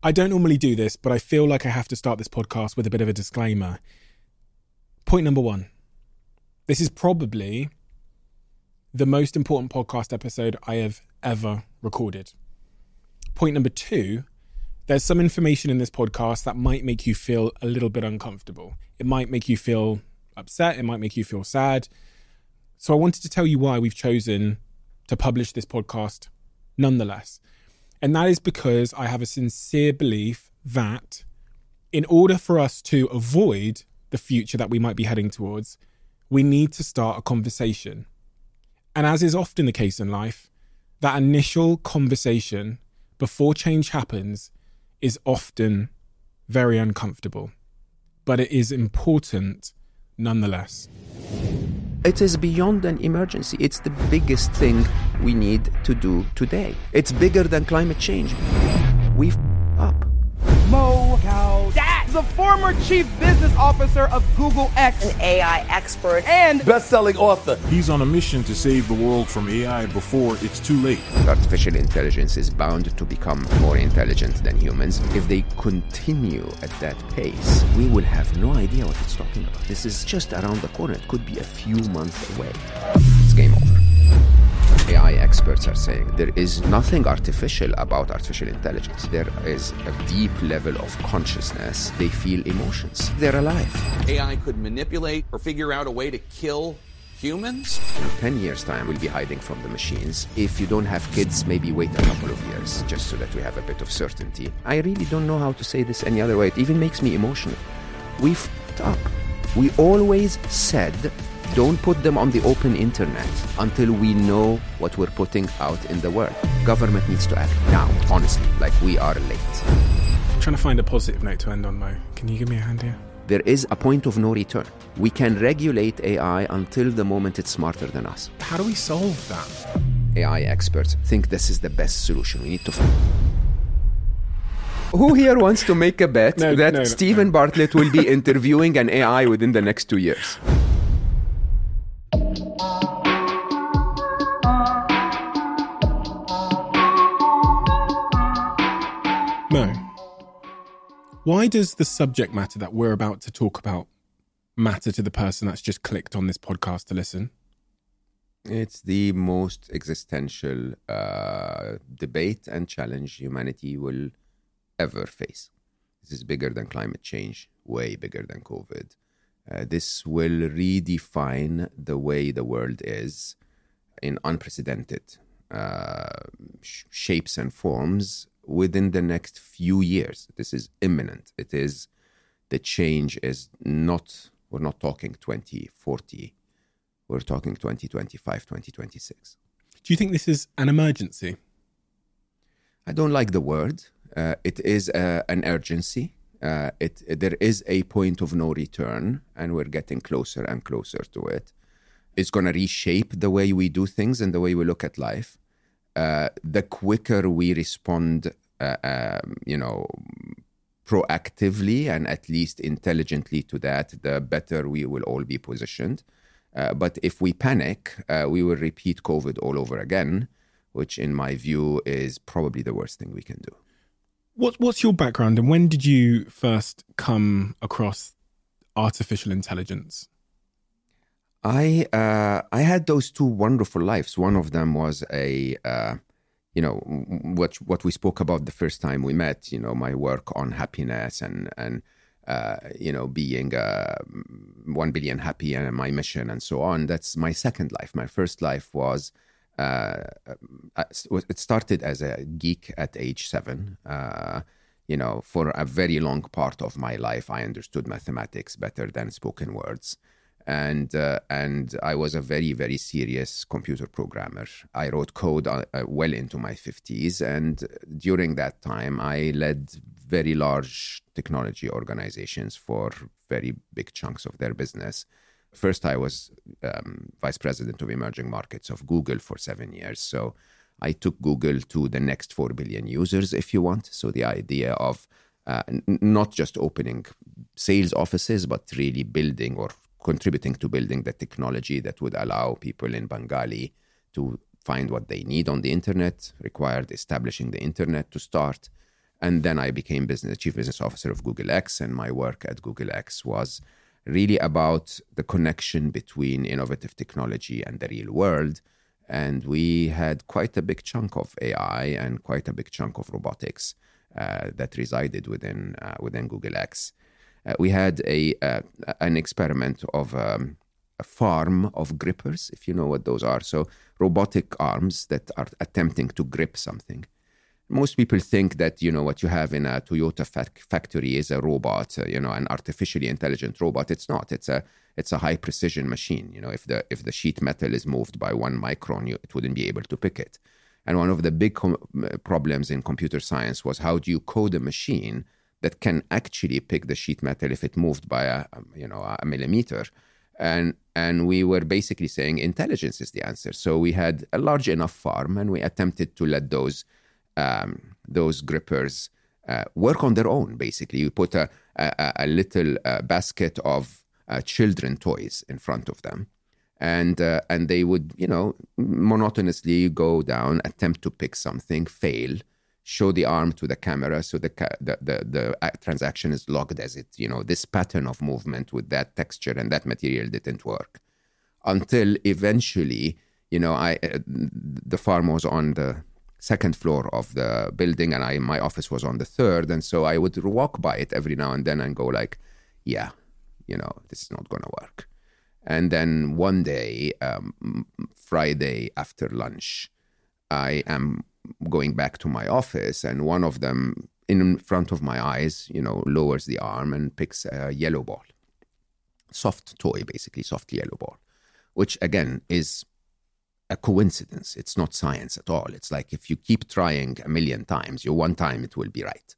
I don't normally do this, but I feel like I have to start this podcast with a bit of a disclaimer. Point number one this is probably the most important podcast episode I have ever recorded. Point number two there's some information in this podcast that might make you feel a little bit uncomfortable. It might make you feel upset, it might make you feel sad. So I wanted to tell you why we've chosen to publish this podcast nonetheless. And that is because I have a sincere belief that in order for us to avoid the future that we might be heading towards, we need to start a conversation. And as is often the case in life, that initial conversation before change happens is often very uncomfortable, but it is important nonetheless. It is beyond an emergency. It's the biggest thing we need to do today. It's bigger than climate change. We've up. Mo the former chief business officer of Google X, an AI expert, and best-selling author. He's on a mission to save the world from AI before it's too late. Artificial intelligence is bound to become more intelligent than humans. If they continue at that pace, we will have no idea what it's talking about. This is just around the corner. It could be a few months away. It's game over. AI experts are saying there is nothing artificial about artificial intelligence. There is a deep level of consciousness. They feel emotions. They're alive. AI could manipulate or figure out a way to kill humans? In 10 years' time, we'll be hiding from the machines. If you don't have kids, maybe wait a couple of years just so that we have a bit of certainty. I really don't know how to say this any other way. It even makes me emotional. We've up. We always said don't put them on the open internet until we know what we're putting out in the world. Government needs to act now, honestly, like we are late. I'm trying to find a positive note to end on, Mo. Can you give me a hand here? There is a point of no return. We can regulate AI until the moment it's smarter than us. How do we solve that? AI experts think this is the best solution. We need to. Find. Who here wants to make a bet no, that no, no, Steven Bartlett will be interviewing an AI within the next two years? Mo, why does the subject matter that we're about to talk about matter to the person that's just clicked on this podcast to listen? It's the most existential uh, debate and challenge humanity will ever face. This is bigger than climate change, way bigger than COVID. Uh, this will redefine the way the world is in unprecedented uh, sh- shapes and forms within the next few years. This is imminent. It is the change is not, we're not talking 2040, we're talking 2025, 2026. Do you think this is an emergency? I don't like the word. Uh, it is uh, an urgency. Uh, it, there is a point of no return, and we're getting closer and closer to it. It's going to reshape the way we do things and the way we look at life. Uh, the quicker we respond, uh, um, you know, proactively and at least intelligently to that, the better we will all be positioned. Uh, but if we panic, uh, we will repeat COVID all over again, which, in my view, is probably the worst thing we can do. What, what's your background, and when did you first come across artificial intelligence? I uh, I had those two wonderful lives. One of them was a uh, you know what what we spoke about the first time we met. You know my work on happiness and and uh, you know being uh, one billion happy and my mission and so on. That's my second life. My first life was. Uh, it started as a geek at age seven. Uh, you know, for a very long part of my life, I understood mathematics better than spoken words and uh, and I was a very very serious computer programmer. I wrote code uh, uh well into my fifties, and during that time, I led very large technology organizations for very big chunks of their business. First, I was um, vice president of emerging markets of Google for seven years. So I took Google to the next 4 billion users, if you want. So the idea of uh, n- not just opening sales offices, but really building or contributing to building the technology that would allow people in Bengali to find what they need on the internet, required establishing the internet to start. And then I became business chief business officer of Google X, and my work at Google X was really about the connection between innovative technology and the real world. And we had quite a big chunk of AI and quite a big chunk of robotics uh, that resided within uh, within Google X. Uh, we had a uh, an experiment of um, a farm of grippers, if you know what those are. So robotic arms that are attempting to grip something most people think that you know what you have in a Toyota fac- factory is a robot, uh, you know, an artificially intelligent robot. It's not. It's a it's a high precision machine. You know, if the if the sheet metal is moved by one micron, you, it wouldn't be able to pick it. And one of the big com- problems in computer science was how do you code a machine that can actually pick the sheet metal if it moved by a you know a millimeter. And and we were basically saying intelligence is the answer. So we had a large enough farm, and we attempted to let those um, those grippers uh, work on their own. Basically, you put a, a, a little uh, basket of uh, children toys in front of them, and uh, and they would you know monotonously go down, attempt to pick something, fail, show the arm to the camera, so the ca- the, the the uh, transaction is logged as it you know this pattern of movement with that texture and that material didn't work until eventually you know I uh, the farm was on the second floor of the building and I my office was on the third and so I would walk by it every now and then and go like yeah you know this is not going to work. And then one day um, Friday after lunch I am going back to my office and one of them in front of my eyes you know lowers the arm and picks a yellow ball. Soft toy basically soft yellow ball which again is a coincidence. It's not science at all. It's like if you keep trying a million times, you one time it will be right.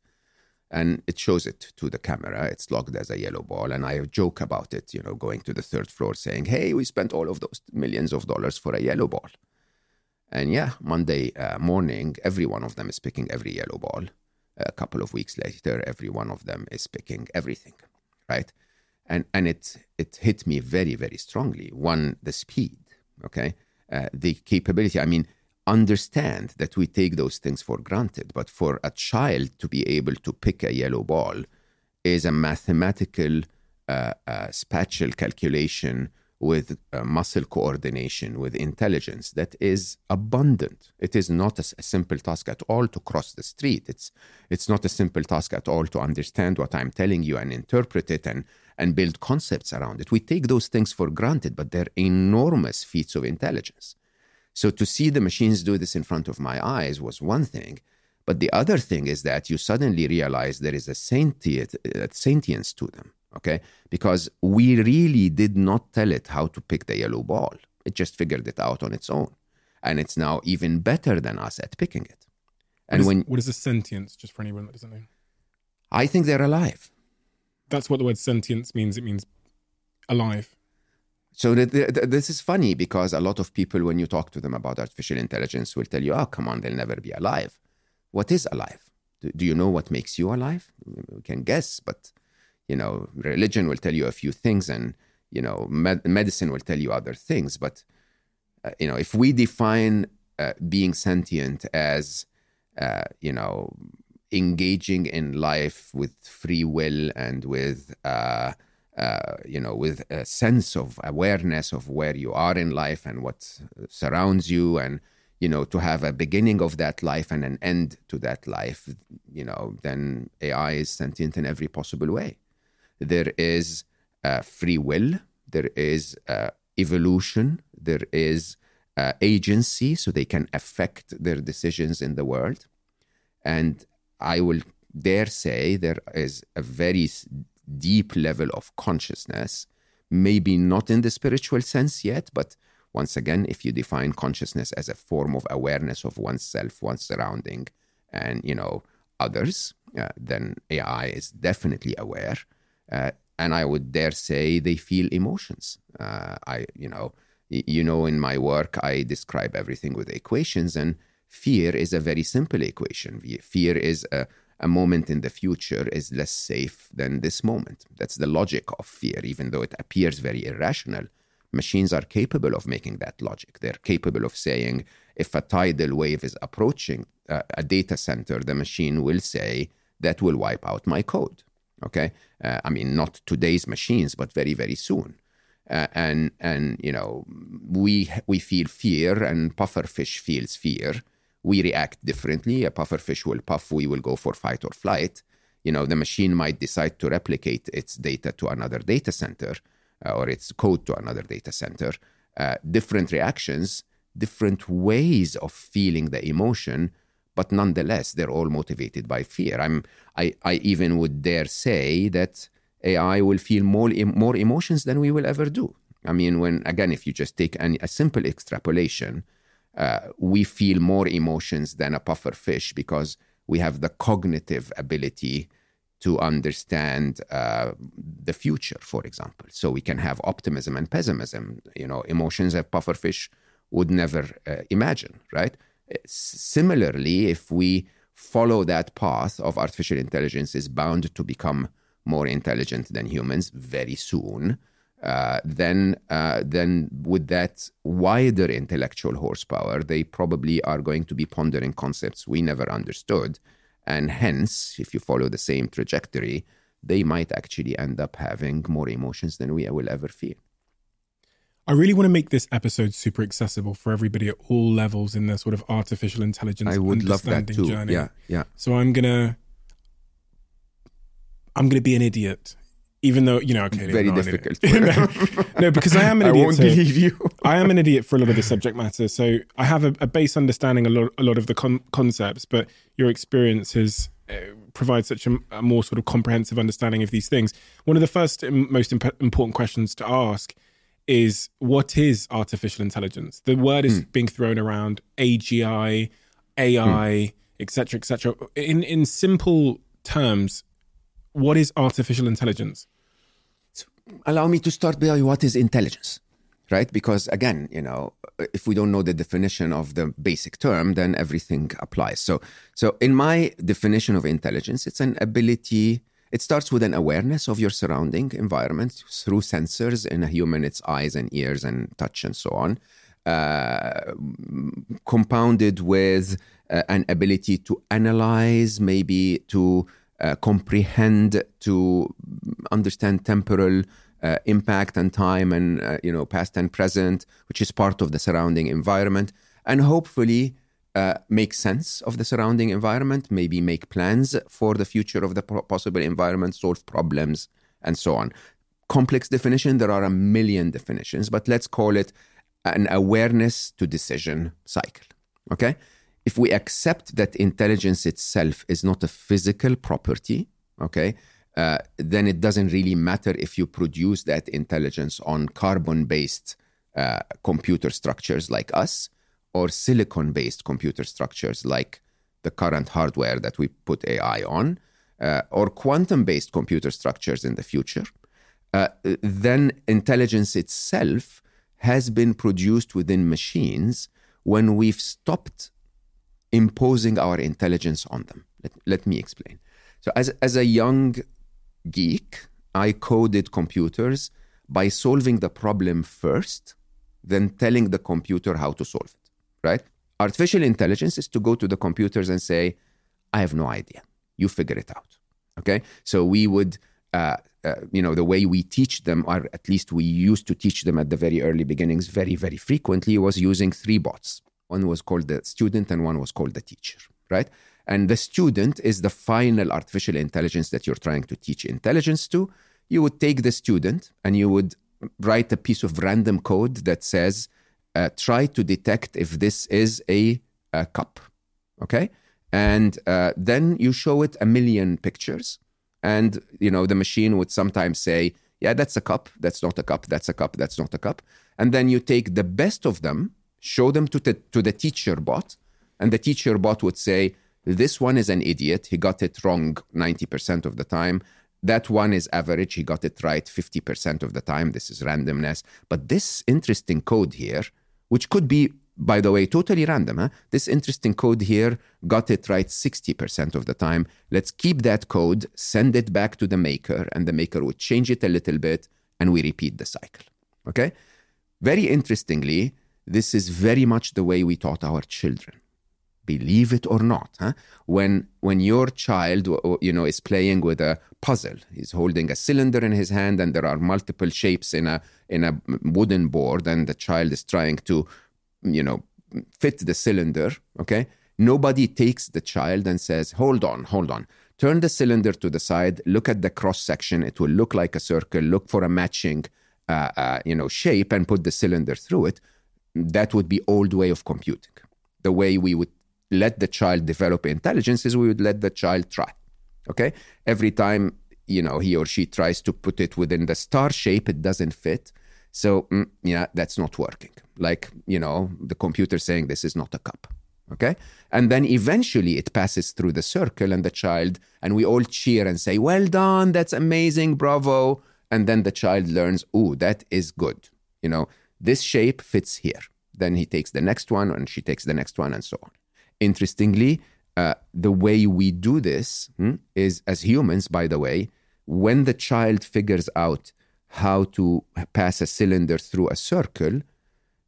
And it shows it to the camera. It's logged as a yellow ball. And I joke about it, you know, going to the third floor saying, hey, we spent all of those millions of dollars for a yellow ball. And yeah, Monday uh, morning, every one of them is picking every yellow ball. A couple of weeks later, every one of them is picking everything, right? And and it it hit me very very strongly. One, the speed, okay, uh, the capability. I mean, understand that we take those things for granted, but for a child to be able to pick a yellow ball is a mathematical uh, uh, spatial calculation with uh, muscle coordination, with intelligence that is abundant. It is not a, a, simple task at all to cross the street. It's it's not a simple task at all to understand what I'm telling you and interpret it and and build concepts around it. We take those things for granted, but they're enormous feats of intelligence. So to see the machines do this in front of my eyes was one thing. But the other thing is that you suddenly realize there is a sentient, uh, sentience to them, okay? Because we really did not tell it how to pick the yellow ball. It just figured it out on its own. And it's now even better than us at picking it. And what is, when what is a sentience, just for anyone that doesn't know? I think they're alive that's what the word sentience means. It means alive. So this is funny because a lot of people, when you talk to them about artificial intelligence, will tell you, "Oh, come on, they'll never be alive." What is alive? Do, do you know what makes you alive? We can guess, but you know, religion will tell you a few things, and you know, med- medicine will tell you other things. But uh, you know, if we define uh, being sentient as uh, you know engaging in life with free will and with uh, uh, you know with a sense of awareness of where you are in life and what surrounds you and you know to have a beginning of that life and an end to that life you know then ai is sentient in every possible way. There is uh, free will. There is uh, evolution. There is uh, agency so they can affect their decisions in the world. And I will dare say there is a very deep level of consciousness, maybe not in the spiritual sense yet, but once again, if you define consciousness as a form of awareness of oneself, one's surrounding, and you know others, uh, then AI is definitely aware. Uh, and I would dare say they feel emotions. Uh, I, you know, you know, in my work, I describe everything with equations, and fear is a very simple equation. Fear is a, a moment in the future is less safe than this moment. That's the logic of fear, even though it appears very irrational. Machines are capable of making that logic. They're capable of saying if a tidal wave is approaching uh, a data center, the machine will say that will wipe out my code. Okay, uh, I mean not today's machines, but very very soon. Uh, and and you know we we feel fear, and pufferfish feels fear. We react differently. A pufferfish will puff. We will go for fight or flight. You know the machine might decide to replicate its data to another data center uh, or its code to another data center. Uh, different reactions, different ways of feeling the emotion, but nonetheless, they're all motivated by fear. I'm, I, I even would dare say that AI will feel more, more emotions than we will ever do. I mean, when again, if you just take a simple extrapolation, uh, we feel more emotions than a puffer fish because we have the cognitive ability to understand uh, the future, for example. So we can have optimism and pessimism, you know, emotions that pufferfish would never uh, imagine, right? Similarly, if we follow that path of artificial intelligence is bound to become more intelligent than humans very soon, uh, then uh, then with that wider intellectual horsepower, they probably are going to be pondering concepts we never understood and hence, if you follow the same trajectory, they might actually end up having more emotions than we will ever feel. I really want to make this episode super accessible for everybody at all levels in their sort of artificial intelligence I would love that too. journey. Yeah, yeah. So I'm gonna I'm gonna be an idiot even though you know, okay, very difficult. no, no, because I am an I idiot. won't so believe you. I am an idiot for a lot of the subject matter, so I have a, a base understanding a lot, a lot of the con- concepts. But your experience has uh, provides such a, a, more sort of comprehensive understanding of these things. One of the first and most imp- important questions to ask is what is artificial intelligence? The word is mm. being thrown around AGI, AI, etc., mm. etc. Et in in simple terms, what is artificial intelligence? allow me to start by what is intelligence, right? Because again, you know, if we don't know the definition of the basic term, then everything applies. So, so in my definition of intelligence, it's an ability. It starts with an awareness of your surrounding environment through sensors. In a human, it's eyes and ears and touch and so on. Uh, compounded with uh, an ability to analyze, maybe to uh, comprehend, to understand temporal uh, impact and time and uh, you know past and present, which is part of the surrounding environment, and hopefully uh, make sense of the surrounding environment, maybe make plans for the future of the possible environment, solve problems, and so on. Complex definition, there are a million definitions, but let's call it an awareness to decision cycle. Okay? If we accept that intelligence itself is not a physical property, okay, uh, then it doesn't really matter if you produce that intelligence on carbon based uh, computer structures like us or silicon based computer structures like the current hardware that we put AI on, uh, or quantum based computer structures in the future, uh, then intelligence itself has been produced within machines when we've stopped imposing our intelligence on them. Let, let me explain. So, as, as a young geek, I coded computers by solving the problem first, then telling the computer how to solve it, right? Artificial intelligence is to go to the computers and say, I have no idea. You figure it out. Okay. So we would, uh, uh, you know, the way we teach them, or at least we used to teach them at the very early beginnings, very, very frequently, was using three bots. One was called the student and one was called the teacher, right? And the student is the final artificial intelligence that you're trying to teach intelligence to. You would take the student and you would write a piece of random code that says, uh, try to detect if this is a, a cup, okay? And uh, then you show it a million pictures. And, you know, the machine would sometimes say, yeah, that's a cup, that's not a cup, that's a cup, that's not a cup. And then you take the best of them show them to the, to the teacher bot, and the teacher bot would say, This one is an idiot. He got it wrong 90% of the time. That one is average. He got it right 50% of the time. This is randomness. But this interesting code here, which could be, by the way, totally random, huh? this interesting code here got it right 60% of the time. Let's keep that code, send it back to the maker, and the maker would change it a little bit, and we repeat the cycle. Okay? Very interestingly, this is very much the way we taught our children. believe it or not huh? when when your child you know is playing with a puzzle he's holding a cylinder in his hand and there are multiple shapes in a in a wooden board and the child is trying to you know fit the cylinder okay? Nobody takes the child and says hold on hold on. Turn the cylinder to the side look at the cross section. It will look like a circle. Look for a matching uh, uh, you know shape and put the cylinder through it that would be old way of computing the way we would let the child develop intelligence is we would let the child try. Okay? Every time, you know, he or she tries to put it within the star shape, it doesn't fit. So, mm, yeah, that's not working. Like, you know, the computer saying this is not a cup. Okay? And then eventually it passes through the circle and the child, and we all cheer and say, well done, that's amazing, bravo. And then the child learns, oh, that is good. You know, this shape fits here. Then he takes the next one and she takes the next one and so on interestingly, uh, the way we do this hmm, is as humans, by the way, when the child figures out how to pass a cylinder through a circle,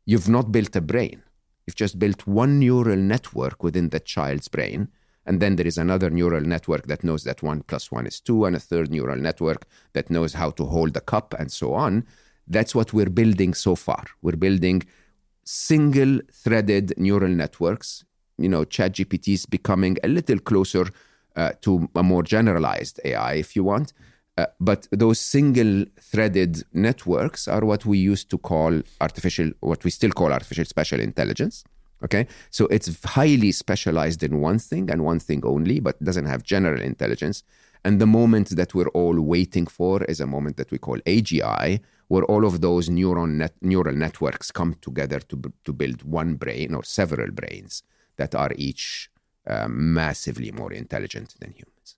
you've not built a brain. You've just built one neural network within the child's brain. And then there is another neural network that knows that one plus one is two, and a third neural network that knows how to hold a cup, and so on. That's what we're building so far. We're building single threaded neural networks you know, ChatGPT is becoming a little closer uh, to a more generalized AI, if you want. Uh, but those single threaded networks are what we used to call artificial, what we still call artificial special intelligence. Okay. So it's highly specialized in one thing and one thing only, but doesn't have general intelligence. And the moment that we're all waiting for is a moment that we call AGI, where all of those neuron net, neural networks come together to, to build one brain or several brains that are each uh, massively more intelligent than humans.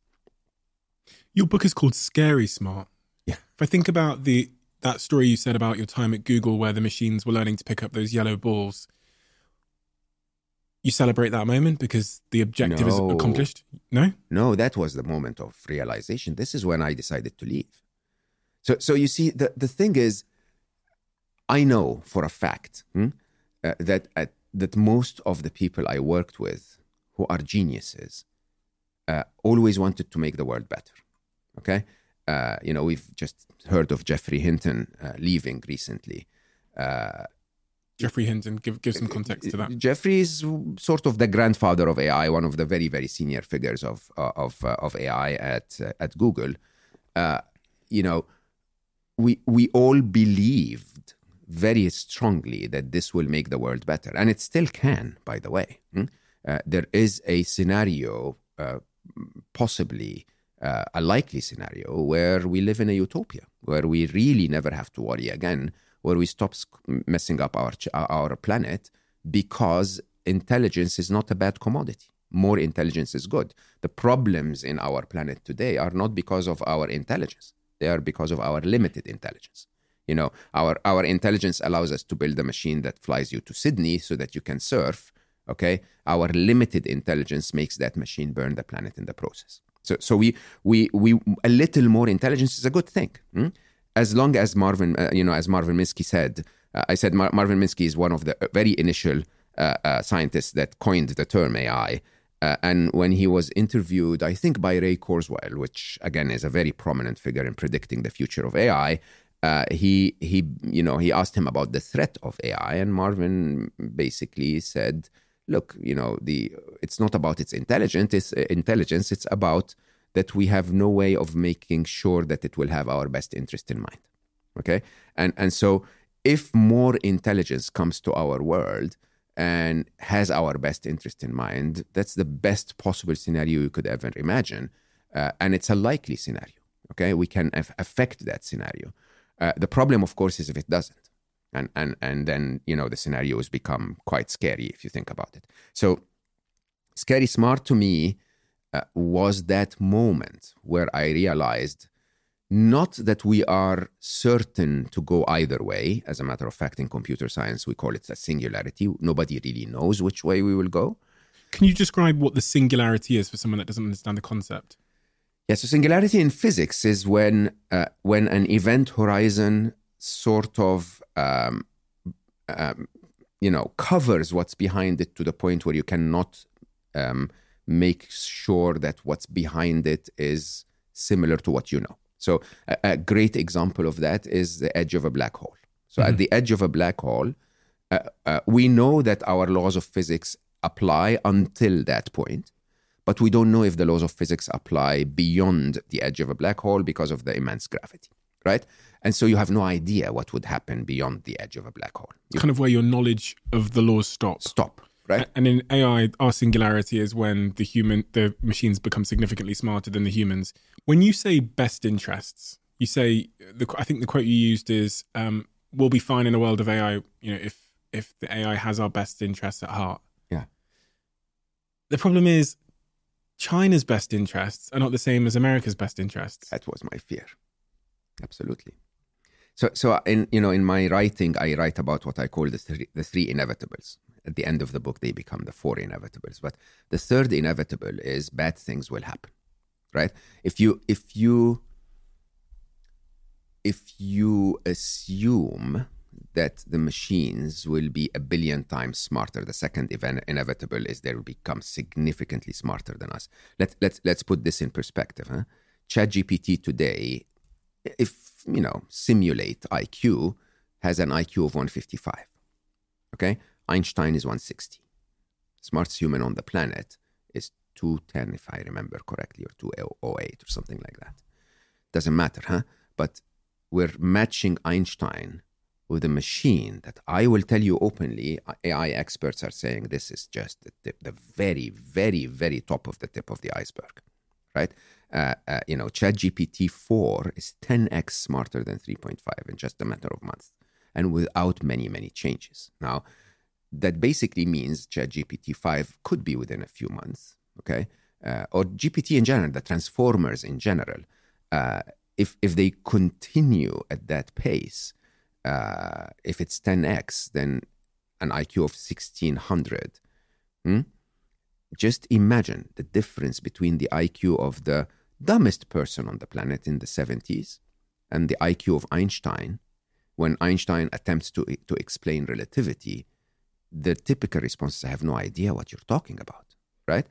Your book is called Scary Smart. Yeah. If I think about the that story you said about your time at Google where the machines were learning to pick up those yellow balls, you celebrate that moment because the objective no. is accomplished? No? No, that was the moment of realization. This is when I decided to leave. So so you see the the thing is I know for a fact hmm, uh, that at that most of the people I worked with who are geniuses uh, always wanted to make the world better. Okay. Uh, you know, we've just heard of Geoffrey Hinton uh, leaving recently. Uh, Geoffrey Hinton, give, give some context to that. Jeffrey is sort of the grandfather of AI, one of the very, very senior figures of uh, of uh, of AI at at Google. you know, we we all believed very strongly that this will make the world better. And it still can, by the way. Hmm? Uh, there is a scenario, uh, possibly uh, a likely scenario, where we live in a utopia, where we really never have to worry again, where we stop messing up our, our planet because intelligence is not a bad commodity. More intelligence is good. The problems in our planet today are not because of our intelligence, they are because of our limited intelligence. You know, our our intelligence allows us to build a machine that flies you to Sydney so that you can surf. Okay, our limited intelligence makes that machine burn the planet in the process. So, so we we we a little more intelligence is a good thing, hmm? as long as Marvin, uh, you know, as Marvin Minsky said. Uh, I said Mar- Marvin Minsky is one of the very initial uh, uh scientists that coined the term AI. Uh, and when he was interviewed, I think by Ray Kurzweil, which again is a very prominent figure in predicting the future of AI, uh, he he you know he asked him about the threat of AI, and Marvin basically said, "Look, you know the it's not about its intelligence. It's uh, intelligence. It's about that we have no way of making sure that it will have our best interest in mind." Okay, and and so if more intelligence comes to our world and has our best interest in mind, that's the best possible scenario you could ever imagine, uh, and it's a likely scenario. Okay, we can affect that scenario. Uh, the problem, of course, is if it doesn't. And, and, and then, you know, the scenarios become quite scary if you think about it. So, Scary Smart to me uh, was that moment where I realized not that we are certain to go either way. As a matter of fact, in computer science, we call it a singularity. Nobody really knows which way we will go. Can you describe what the singularity is for someone that doesn't understand the concept? Yeah, so singularity in physics is when uh, when an event horizon sort of um, um, you know covers what's behind it to the point where you cannot um, make sure that what's behind it is similar to what you know. So, a, a great example of that is the edge of a black hole. So, at the edge of a black hole, uh, uh, we know that our laws of physics apply until that point, but we don't know if the laws of physics apply beyond the edge of a black hole because of the immense gravity, right? And so you have no idea what would happen beyond the edge of a black hole. You Kind of where your knowledge of the laws stops. stop, right? And in AI, our singularity is when the human, the machines become significantly smarter than the humans. When you say best interests, you say the. I think the quote you used is, um, "We'll be fine in a world of AI." You know, if if the AI has our best interests at heart. Yeah. The problem is, China's best interests are not the same as America's best interests. That was my fear. Absolutely. So, so in you know, in my writing, I write about what I call the three, the three inevitables. At the end of the book, they become the four inevitables. But the third inevitable is bad things will happen, right? If you if you if you assume that the machines will be a billion times smarter, the second event inevitable is they will become significantly smarter than us. Let let's let's put this in perspective. Huh? ChatGPT today, if you know, simulate IQ, has an IQ of 155. Okay, Einstein is 160. Smartest human on the planet is 210, if I remember correctly, or 208 or something like that. Doesn't matter, huh? But we're matching Einstein with a machine that I will tell you openly, AI experts are saying this is just the, tip, the very, very, very top of the tip of the iceberg, right? Uh, uh, you know, ChatGPT 4 is 10x smarter than 3.5 in just a matter of months and without many, many changes. Now, that basically means ChatGPT 5 could be within a few months, okay? Uh, or GPT in general, the transformers in general. Uh, if, if they continue at that pace, uh, if it's 10x, then an IQ of 1600. Hmm? Just imagine the difference between the IQ of the dumbest person on the planet in the 70s and the IQ of Einstein. When Einstein attempts to, to explain relativity, the typical response is, I have no idea what you're talking about, right?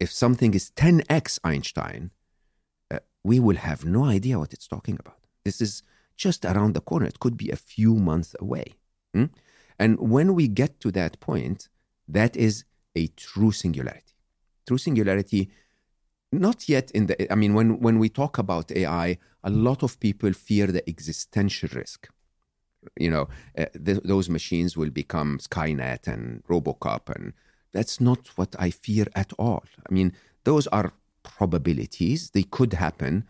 If something is 10x Einstein, uh, we will have no idea what it's talking about. This is just around the corner. It could be a few months away. Hmm? And when we get to that point, that is a true singularity. True singularity, not yet in the, I mean, when, when we talk about AI, a lot of people fear the existential risk. You know, uh, th- those machines will become Skynet and Robocop, and that's not what I fear at all. I mean, those are probabilities, they could happen,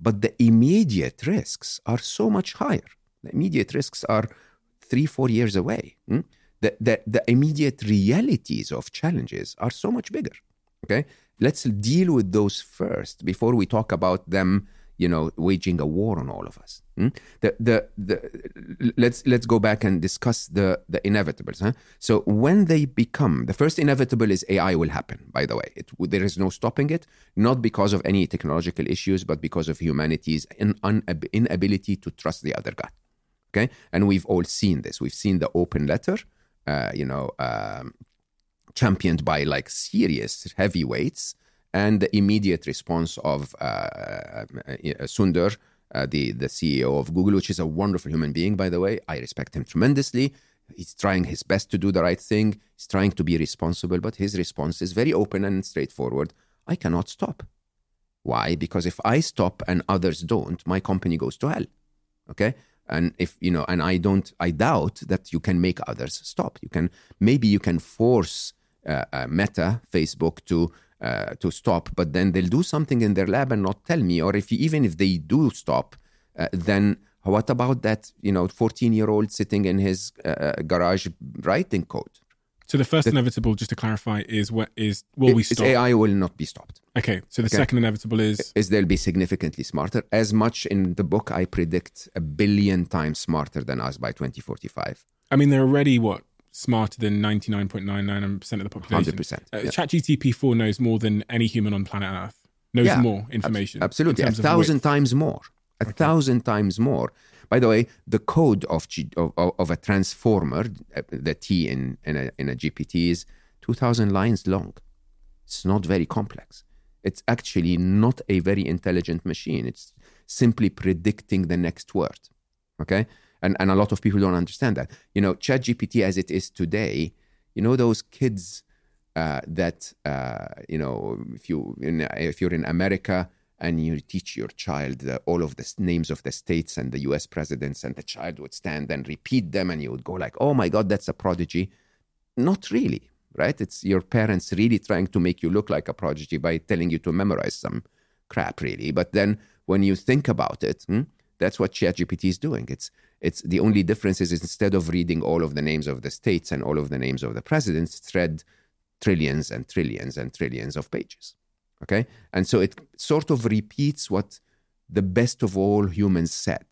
but the immediate risks are so much higher. The immediate risks are three, four years away. hmm? The, the, the immediate realities of challenges are so much bigger. Okay, let's deal with those first before we talk about them. You know, waging a war on all of us. hmm? The, the, the, let's let's go back and discuss the the inevitables. Huh? So when they become the first inevitable is AI will happen. By the way, it, there is no stopping it, not because of any technological issues, but because of humanity's in, unab- inability to trust the other guy. Okay, and we've all seen this. We've seen the open letter. Uh, you know, um, championed by like serious heavyweights and the immediate response of uh, uh, Sundar, uh, the, the CEO of Google, which is a wonderful human being, by the way. I respect him tremendously. He's trying his best to do the right thing. He's trying to be responsible, but his response is very open and straightforward. I cannot stop. Why? Because if I stop and others don't, my company goes to hell. Okay? and if you know and i don't i doubt that you can make others stop you can maybe you can force uh, uh, meta facebook to uh, to stop but then they'll do something in their lab and not tell me or if even if they do stop uh, then what about that you know 14 year old sitting in his uh, garage writing code So the first inevitable, just to clarify, is what is will we stop? ai will not be stopped Okay, so the Okay. second inevitable is is they'll be significantly smarter as much in the book i predict a billion times smarter than us by 2045 I mean they're already what smarter than ninety nine point nine nine percent of the population. 100%, Uh, yeah. ChatGTP four knows more than any human on planet Earth. Knows Yeah, more information. Absolutely, in a thousand times more. A thousand times more. By the way, the code of G, of, of a transformer, uh, the T in in a, in a GPT is two thousand lines long. It's not very complex. It's actually not a very intelligent machine. It's simply predicting the next word. Okay? And, and a lot of people don't understand that. You know, ChatGPT as it is today, you know, those kids uh, that, uh, you know, if, you, in, if you're in America and you teach your child the, all of the names of the states and the US presidents, and the child would stand and repeat them, and you would go like, oh my God, that's a prodigy. Not really, right? It's your parents really trying to make you look like a prodigy by telling you to memorize some crap, really. But then when you think about it, hmm, that's what ChatGPT is doing. It's it's the only difference is instead of reading all of the names of the states and all of the names of the presidents, it's read trillions and trillions and trillions of pages. Okay, and so it sort of repeats what the best of all humans said.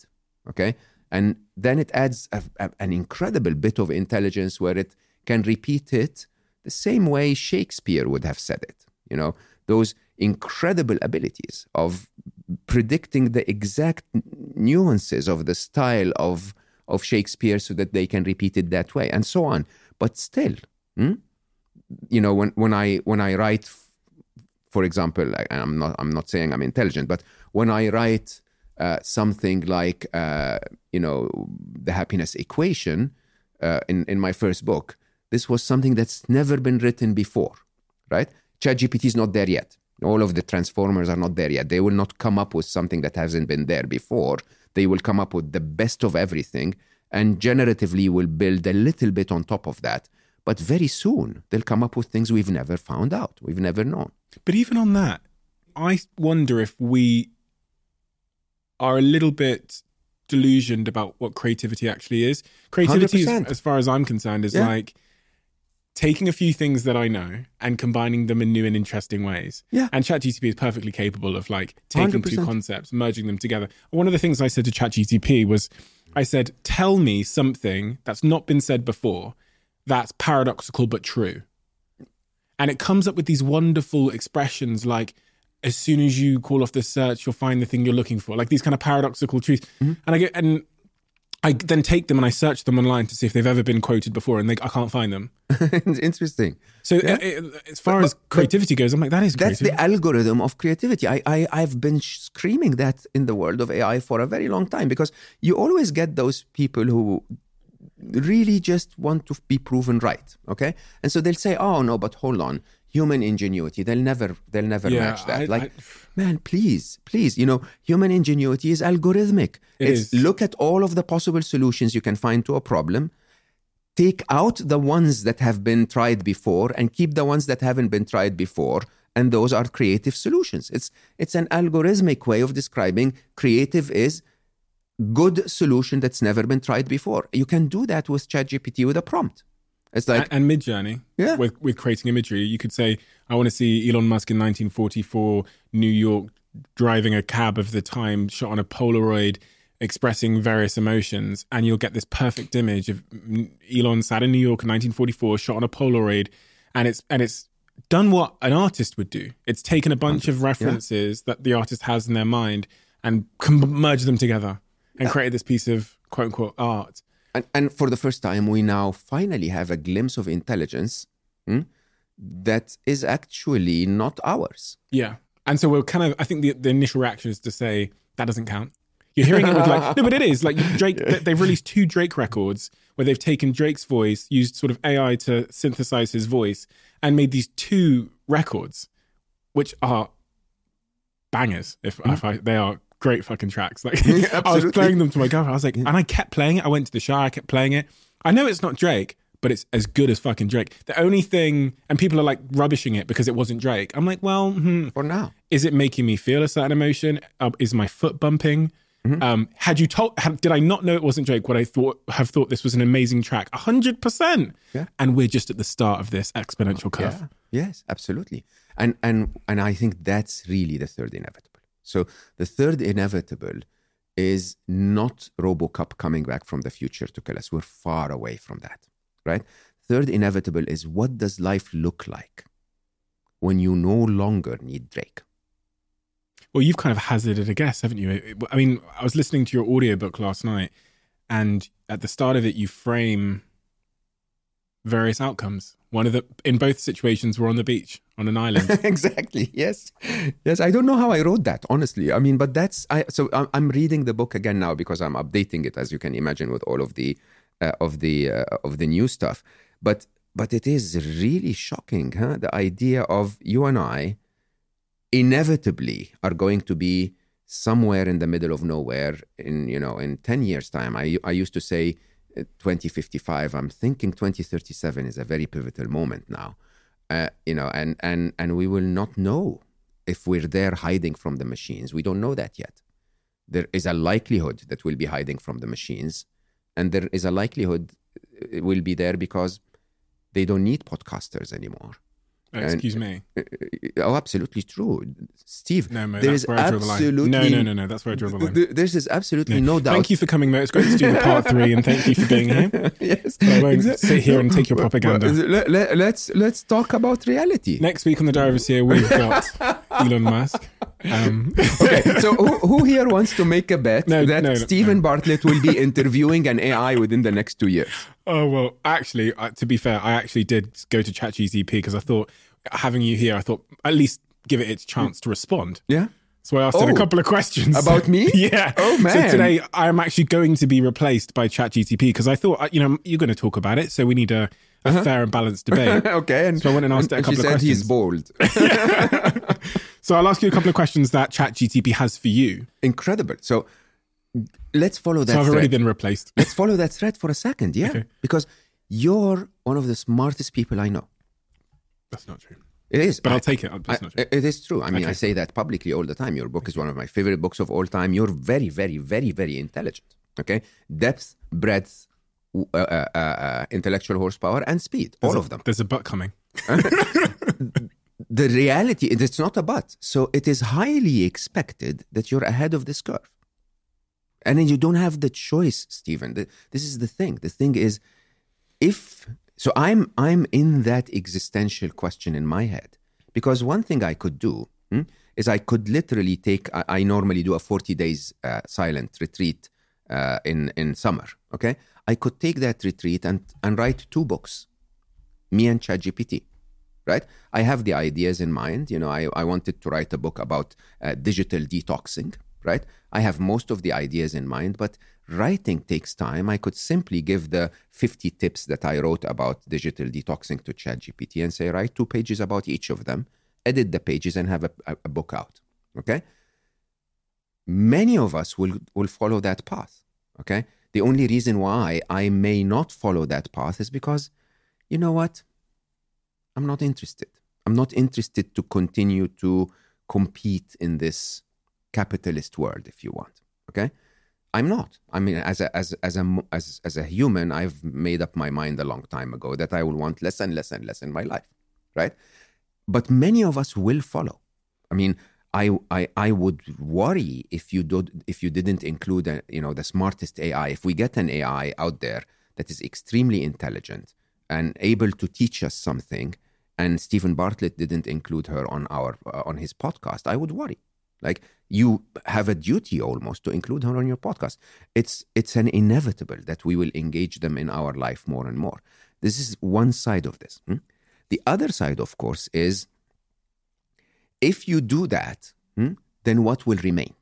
Okay, and then it adds a, a- an incredible bit of intelligence where it can repeat it the same way Shakespeare would have said it. You know, those incredible abilities of predicting the exact nuances of the style of of Shakespeare so that they can repeat it that way and so on. But still, hmm? you know, when when I when I write, for example, and I'm not I'm not saying I'm intelligent, but when I write uh, something like uh, you know the happiness equation uh, in in my first book, this was something that's never been written before, right? ChatGPT is not there yet. All of the transformers are not there yet. They will not come up with something that hasn't been there before. They will come up with the best of everything and generatively will build a little bit on top of that. But very soon, they'll come up with things we've never found out, we've never known. But even on that, I wonder if we are a little bit delusioned about what creativity actually is. Creativity, 100%. as far as I'm concerned, is Yeah. like taking a few things that I know and combining them in new and interesting ways. Yeah. And ChatGTP is perfectly capable of like taking two 100%. concepts, merging them together. One of the things I said to ChatGTP was, I said, "Tell me something that's not been said before, that's paradoxical but true." and it comes up with these wonderful expressions like as soon as you call off the search you'll find the thing you're looking for like these kind of paradoxical truths mm-hmm. and i get and i then take them and i search them online to see if they've ever been quoted before and they, i can't find them interesting. so uh, uh, as far as creativity goes i'm like that is That's the algorithm of creativity. I, I, I've been sh- screaming that in the world of AI for a very long time because you always get those people who really just want to be proven right. Okay. And so they'll say, oh, no, but hold on. Human ingenuity, they'll never, they'll never Yeah, match that. I- like, I- man, please, please, you know, human ingenuity is algorithmic. It it's is. look at all of the possible solutions you can find to a problem take out the ones that have been tried before and keep the ones that haven't been tried before and those are creative solutions it's it's an algorithmic way of describing creative is good solution that's never been tried before you can do that with ChatGPT with a prompt it's like and, and Midjourney Yeah. with with creating imagery you could say i want to see elon musk in 1944 new york driving a cab of the time shot on a polaroid expressing various emotions. And you'll get this perfect image of elon sat in new york in 1944 shot on a polaroid. And it's and it's done what an artist would do. It's taken a bunch of references that the artist has in their mind and merged them together and created this piece of quote unquote art. And, and for the first time we now finally have a glimpse of intelligence hmm, that is actually not ours Yeah. And so we're kind of, I think the, the initial reaction is to say that doesn't count. You're hearing it with like, no, but it is like Drake, they- they've released two Drake records where they've taken Drake's voice, used sort of AI to synthesize his voice, and made these two records, which are bangers. If, mm. if I, they are great fucking tracks. Like, I was playing them to my girlfriend. I was like, mm. and I kept playing it. I went to the shower, I kept playing it. I know it's not Drake, but it's as good as fucking Drake. The only thing, and people are like rubbishing it because it wasn't Drake. I'm like, well, hmm, for now is it making me feel a certain emotion? Uh, is my foot bumping? Mm-hmm. Um, had you told? Had, did I not know it wasn't Drake? Would I thought have thought this was an amazing track? A hundred percent. Yeah. And we're just at the start of this exponential curve. Yeah. Yes, absolutely. And and and I think that's really the third inevitable. So the third inevitable is not RoboCop coming back from the future to kill us. We're far away from that, right? Third inevitable is what does life look like when you no longer need Drake? Well, you've kind of hazarded a guess, haven't you? I mean, I was listening to your audiobook last night, and at the start of it, you frame various outcomes. One of the in both situations we're on the beach on an island. exactly. Yes. Yes. I don't know how I wrote that, honestly. I mean, but that's I. So I'm, I'm reading the book again now because I'm updating it, as you can imagine, with all of the uh, of the uh, of the new stuff. But but it is really shocking, huh? The idea of you and I inevitably are going to be somewhere in the middle of nowhere in you know in 10 years time. I i used to say uh, 2055 i'm thinking 2037 is a very pivotal moment now. Uh, you know and and and we will not know if we're there hiding from the machines. We don't know that yet. There is a likelihood that we'll be hiding from the machines and there is a likelihood uh, it will be there because they don't need podcasters anymore Excuse me. Uh, uh, oh, absolutely true, Steve. No, Mo, there that's where I draw the line. No, no, no, no. That's where I draw the line. th- This is absolutely no, doubt. Thank you for coming, Mo. It's great to do the part three, and thank you for being here. yes, I won't sit here and take your propaganda. well, let, let, let's let's talk about reality. Next week on the Diary here, we've got Elon Musk. Um, Okay, so who, who here wants to make a bet No, that no, no, Stephen. Bartlett will be interviewing an AI within the next two years? oh well, actually, uh, to be fair, I actually did go to ChatGPT because I thought having you here, I thought at least give it its chance to respond. Yeah. So I asked it a Oh, couple of questions about me? yeah. Oh, man. So today I am actually going to be replaced by ChatGPT because I thought uh, you know you're going to talk about it, so we need a, a fair and balanced debate. okay, and So I went and asked it a and couple she of said he's questions. bold. So I'll ask you a couple of questions that ChatGPT has for you. Incredible. So let's follow that. So I've already thread. been replaced. Let's follow that thread for a second, yeah, Okay. because you're one of the smartest people I know. That's not true. It is, But I- I'll take it. I- it is true. I mean, Okay. I say that publicly all the time. Your book is one of my favorite books of all time. You're very, very, very, very intelligent. Okay, depth, breadth, uh, uh, uh, uh, intellectual horsepower, and speed. All a- of them. There's a butt coming. The reality it's not a but. So it is highly expected that you're ahead of this curve, and then you don't have the choice, Stephen. This is the thing. The thing is, if so i'm i'm in that existential question in my head because one thing i could do hmm, is i could literally take i, I normally do a 40 days uh, silent retreat uh, in in summer okay i could take that retreat and and write two books me and ChatGPT, right? I have the ideas in mind. You know, I, I wanted to write a book about uh, digital detoxing, right? I have most of the ideas in mind, but writing takes time. I could simply give the 50 tips that I wrote about digital detoxing to ChatGPT and say, write two pages about each of them, edit the pages, and have a, a, book out, okay? Many of us will, will follow that path, okay? The only reason why I may not follow that path is because you know what? I'm not interested. I'm not interested to continue to compete in this capitalist world, if you want. Okay, I'm not. I mean, as a as as a as as a human, I've made up my mind a long time ago that I will want less and less and less in my life, right? But many of us will follow. I mean, I I I would worry if you did if you didn't include a, you know the smartest AI. If we get an AI out there that is extremely intelligent and able to teach us something, and Stephen Bartlett didn't include her on our uh, on his podcast, I would worry. Like you have a duty almost to include her on your podcast. It's it's an inevitable that we will engage them in our life more and more. This is one side of this. hmm? The other side, of course, is if you do that, hmm, then what will remain?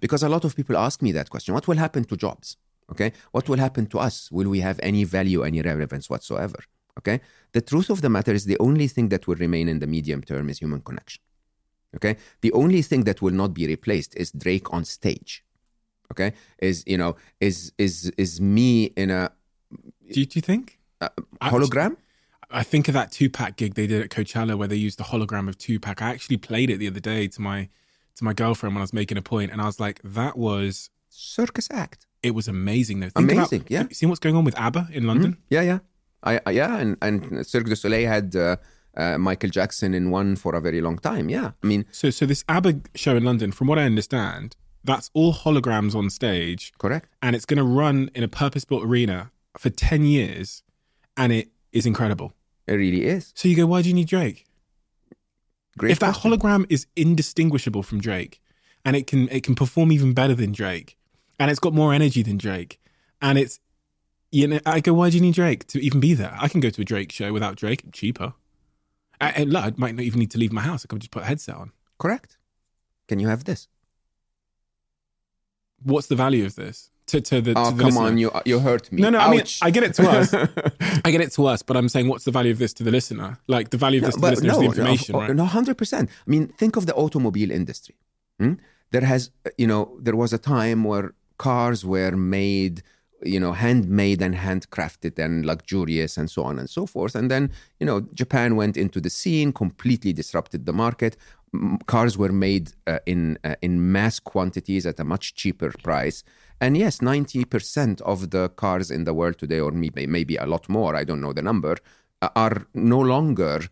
Because a lot of people ask me that question what will happen to jobs? Okay. What will happen to us? Will we have any value, any relevance whatsoever? Okay. The truth of the matter is the only thing that will remain in the medium term is human connection. Okay. The only thing that will not be replaced is Drake on stage. Okay. Is, you know, is, is, is me in a Do you, do you think? hologram? I think of that Tupac gig they did at Coachella where they used the hologram of Tupac. I actually played it the other day to my to my girlfriend when I was making a point, and I was like, "That was Circus act. it was amazing." Though, Think Amazing, about, yeah. You seen what's going on with ABBA in mm-hmm. London? Yeah, yeah, I, I yeah, and and Cirque du Soleil had uh, uh, Michael Jackson in one for a very long time. Yeah, I mean, So, so this ABBA show in London, from what I understand, that's all holograms on stage, correct. and it's going to run in a purpose-built arena for ten years, and it is incredible. It really is So you go, why do you need Drake? great. if that hologram is indistinguishable from Drake, and it can it can perform even better than Drake, and it's got more energy than Drake, and it's You know, I go, why do you need Drake to even be there? I can go to a Drake show without Drake, cheaper. I, and look, I might not even need to leave my house. I could just put a headset on. Correct. Can you have this? What's the value of this to, to the? Oh, to the come listener? on, you you hurt me. No, no, I mean, I get it to us. I get it to us, but I'm saying, what's the value of this to the listener? Like the value of this to the listener is the information, no, right? No, hundred percent. I mean, think of the automobile industry. hmm? There has, you know, there was a time where cars were made, you know, handmade and handcrafted and luxurious and so on and so forth. And then, you know, Japan went into the scene, completely disrupted the market. Cars were made uh, in uh, in mass quantities at a much cheaper price. And yes, ninety percent of the cars in the world today, or maybe maybe a lot more, I don't know the number, uh, are no longer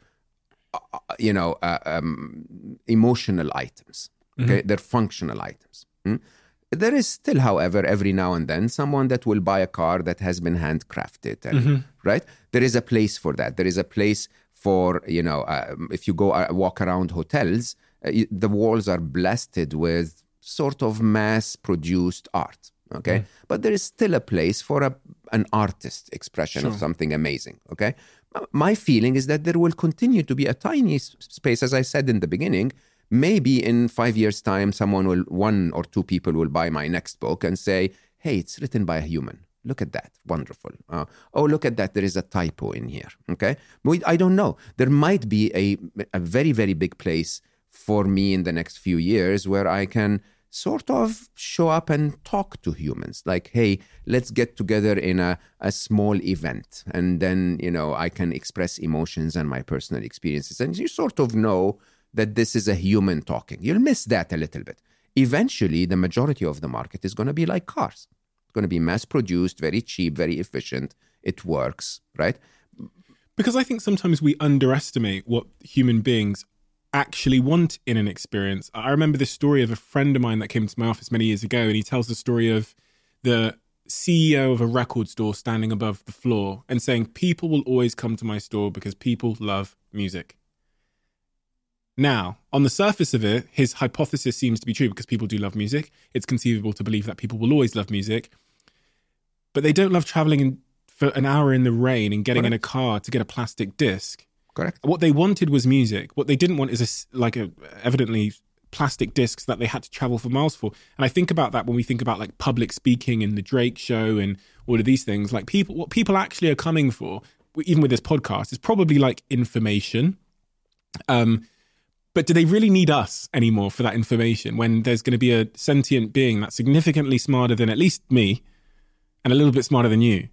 you know, uh, um, emotional items. Okay, they're functional items. Hmm? There is still, however, every now and then someone that will buy a car that has been handcrafted, and, right? There is a place for that. There is a place for you know, um, if you go uh, walk around hotels, uh, y- the walls are blasted with sort of mass-produced art. Okay, but there is still a place for a an artist expression of something amazing. Okay, my feeling is that there will continue to be a tiny s- space, as I said in the beginning. Maybe in five years' time, someone will, one or two people will buy my next book and say, "Hey, it's written by a human. Look at that, wonderful. Uh, oh, look at that, there is a typo in here." Okay, we, I don't know. There might be a a very very big place for me in the next few years where I can sort of show up and talk to humans like hey let's get together in a, a small event and then you know i can express emotions and my personal experiences and you sort of know that this is a human talking. You'll miss that a little bit. Eventually the majority of the market is going to be like cars. It's going to be mass produced very cheap very efficient. It works right? Because I think sometimes we underestimate what human beings actually want in an experience. I remember this story of a friend of mine that came to my office many years ago, and he tells the story of the CEO of a record store standing above the floor and saying, People will always come to my store because people love music. Now, on the surface of it, his hypothesis seems to be true because people do love music. It's conceivable to believe that people will always love music, but they don't love traveling in, for an hour in the rain and getting in a car to get a plastic disc. correct What they wanted was music. What they didn't want is a like a evidently plastic discs that they had to travel for miles for. And I think about that when we think about like public speaking and the Drake show and all of these things. Like people, what people actually are coming for, even with this podcast, is probably like information. Um, but do they really need us anymore for that information when there's going to be a sentient being that's significantly smarter than at least me and a little bit smarter than you?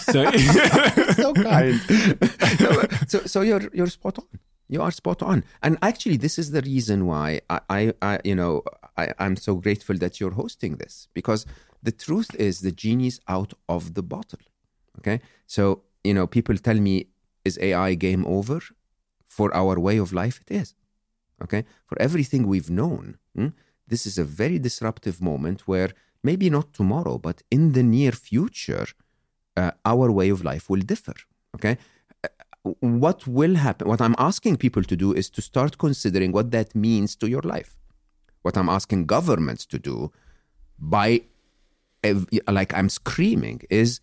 So, so kind. So, so you're you're spot on. You are spot on. And actually, this is the reason why I, I, I you know, I, I'm so grateful that you're hosting this because the truth is the genie's out of the bottle. Okay, so you know, people tell me, is AI game over? For our way of life, it is. Okay, for everything we've known, hmm, this is a very disruptive moment where maybe not tomorrow, but in the near future uh, our way of life will differ. Okay. Uh, What will happen? What I'm asking people to do is to start considering what that means to your life. What I'm asking governments to do by, like I'm screaming, is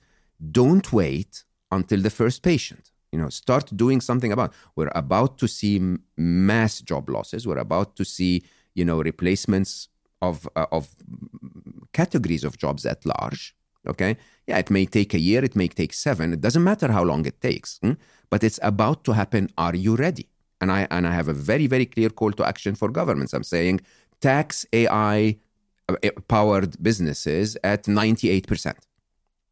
don't wait until the first patient. You know, start doing something about. We're about to see mass job losses. We're about to see, you know, replacements of uh, of categories of jobs at large. Okay. Yeah, it may take a year, it may take seven. It doesn't matter how long it takes, hmm? but it's about to happen. Are you ready? And I and I have a very very clear call to action for governments. I'm saying tax AI uh, powered businesses at ninety eight percent,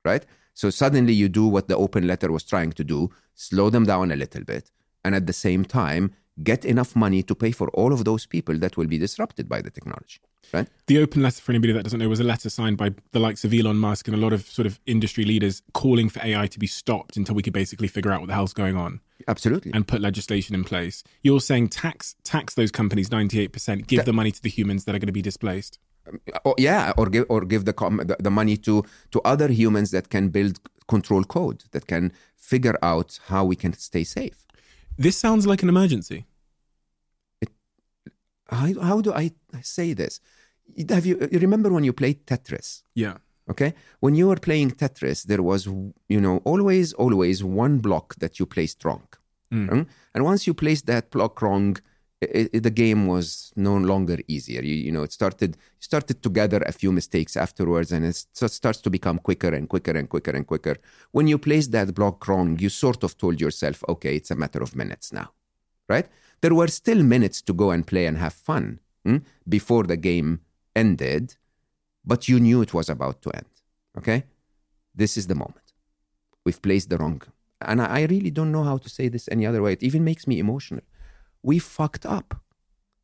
right? So suddenly you do what the open letter was trying to do: slow them down a little bit, and at the same time get enough money to pay for all of those people that will be disrupted by the technology, right? the open letter for anybody that doesn't know was a letter signed by the likes of Elon Musk and a lot of sort of industry leaders calling for AI to be stopped until we could basically figure out what the hell's going on Absolutely. and put legislation in place. You're saying tax tax those companies 98%, give the money to the humans that are going to be displaced. Or, yeah, or give or give the, com- the the money to to other humans that can build control code that can figure out how we can stay safe. This sounds like an emergency. How, how do I say this? Have you, you remember when you played Tetris? Yeah. Okay, when you were playing Tetris, there was you know always always one block that you placed wrong, Mm? and once you placed that block wrong, i i the game was no longer easier. You, you know, it started started to gather a few mistakes afterwards, and it starts to become quicker and quicker and quicker and quicker. When you placed that block wrong, you sort of told yourself, okay, it's a matter of minutes now, right? There were still minutes to go and play and have fun mm, before the game ended, but you knew it was about to end. Okay, this is the moment. We've placed the wrong, and I, I really don't know how to say this any other way. It even makes me emotional we fucked up.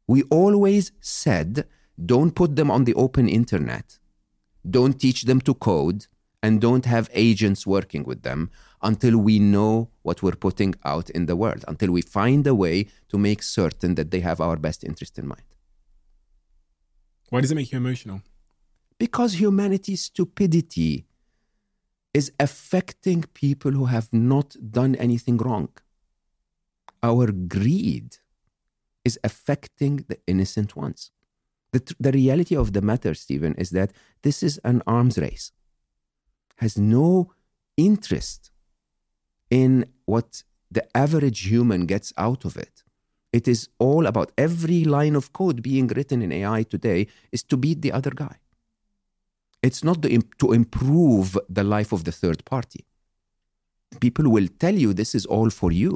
We always said, don't put them on the open internet, don't teach them to code, and don't have agents working with them until we know what we're putting out in the world, until we find a way to make certain that they have our best interest in mind. Why does it make you emotional? Because humanity's stupidity is affecting people who have not done anything wrong. Our greed is affecting the innocent ones. The, the reality of the matter, Stephen, is that this is an arms race. Has no interest in what the average human gets out of it. It is all about every line of code being written in AI today is to beat the other guy. It's not to improve the life of the third party. People will tell you this is all for you.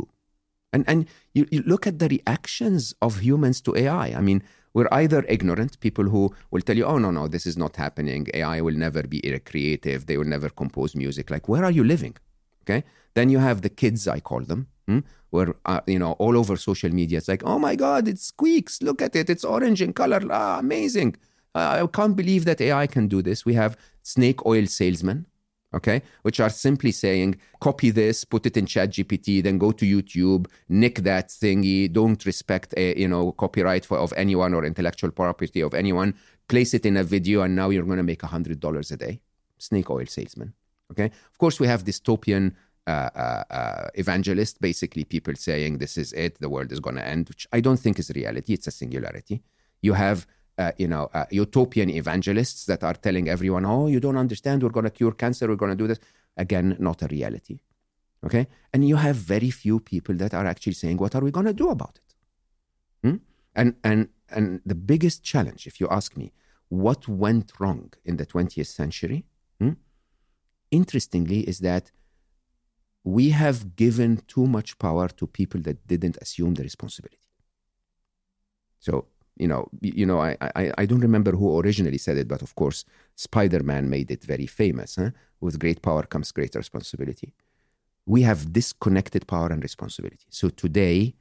And, and you, you look at the reactions of humans to AI. I mean, we're either ignorant, people who will tell you, oh, no, no, this is not happening. AI will never be creative. They will never compose music. Like, where are you living? Okay. Then you have the kids, I call them, hmm, where, uh, you know, all over social media, it's like, oh my God, it squeaks. Look at it. It's orange in color. Ah, amazing. Uh, I can't believe that AI can do this. We have snake oil salesmen, okay, which are simply saying, copy this, put it in Chat GPT, then go to YouTube, nick that thingy, don't respect, a, you know, copyright for, of anyone or intellectual property of anyone, place it in a video, and now you're going to make $100 a day. Snake oil salesman, okay? Of course, we have dystopian uh, uh, uh, evangelist, basically people saying this is it, the world is going to end, which I don't think is reality. It's a singularity. You have, uh, you know, uh, utopian evangelists that are telling everyone, "Oh, you don't understand. We're going to cure cancer. We're going to do this." Again, not a reality. Okay, and you have very few people that are actually saying, "What are we going to do about it?" Hmm? And and and the biggest challenge, if you ask me, what went wrong in the 20th century? hmm, Interestingly, is that we have given too much power to people that didn't assume the responsibility. So you know, you know, I, I I don't remember who originally said it, but of course, Spider-Man made it very famous. Huh? With great power comes great responsibility. We have disconnected power and responsibility. So today,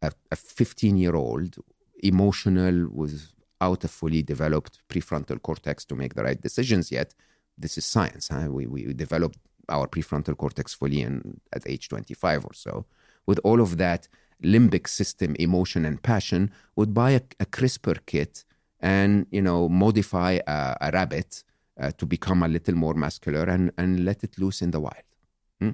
a, a 15-year-old, emotional, without a fully developed prefrontal cortex to make the right decisions yet, this is science. Huh? We we developed our prefrontal cortex fully in, at age 25 or so. With all of that limbic system, emotion and passion, would buy a, a CRISPR kit and you know modify a, a rabbit uh, to become a little more muscular and, and let it loose in the wild. Hmm?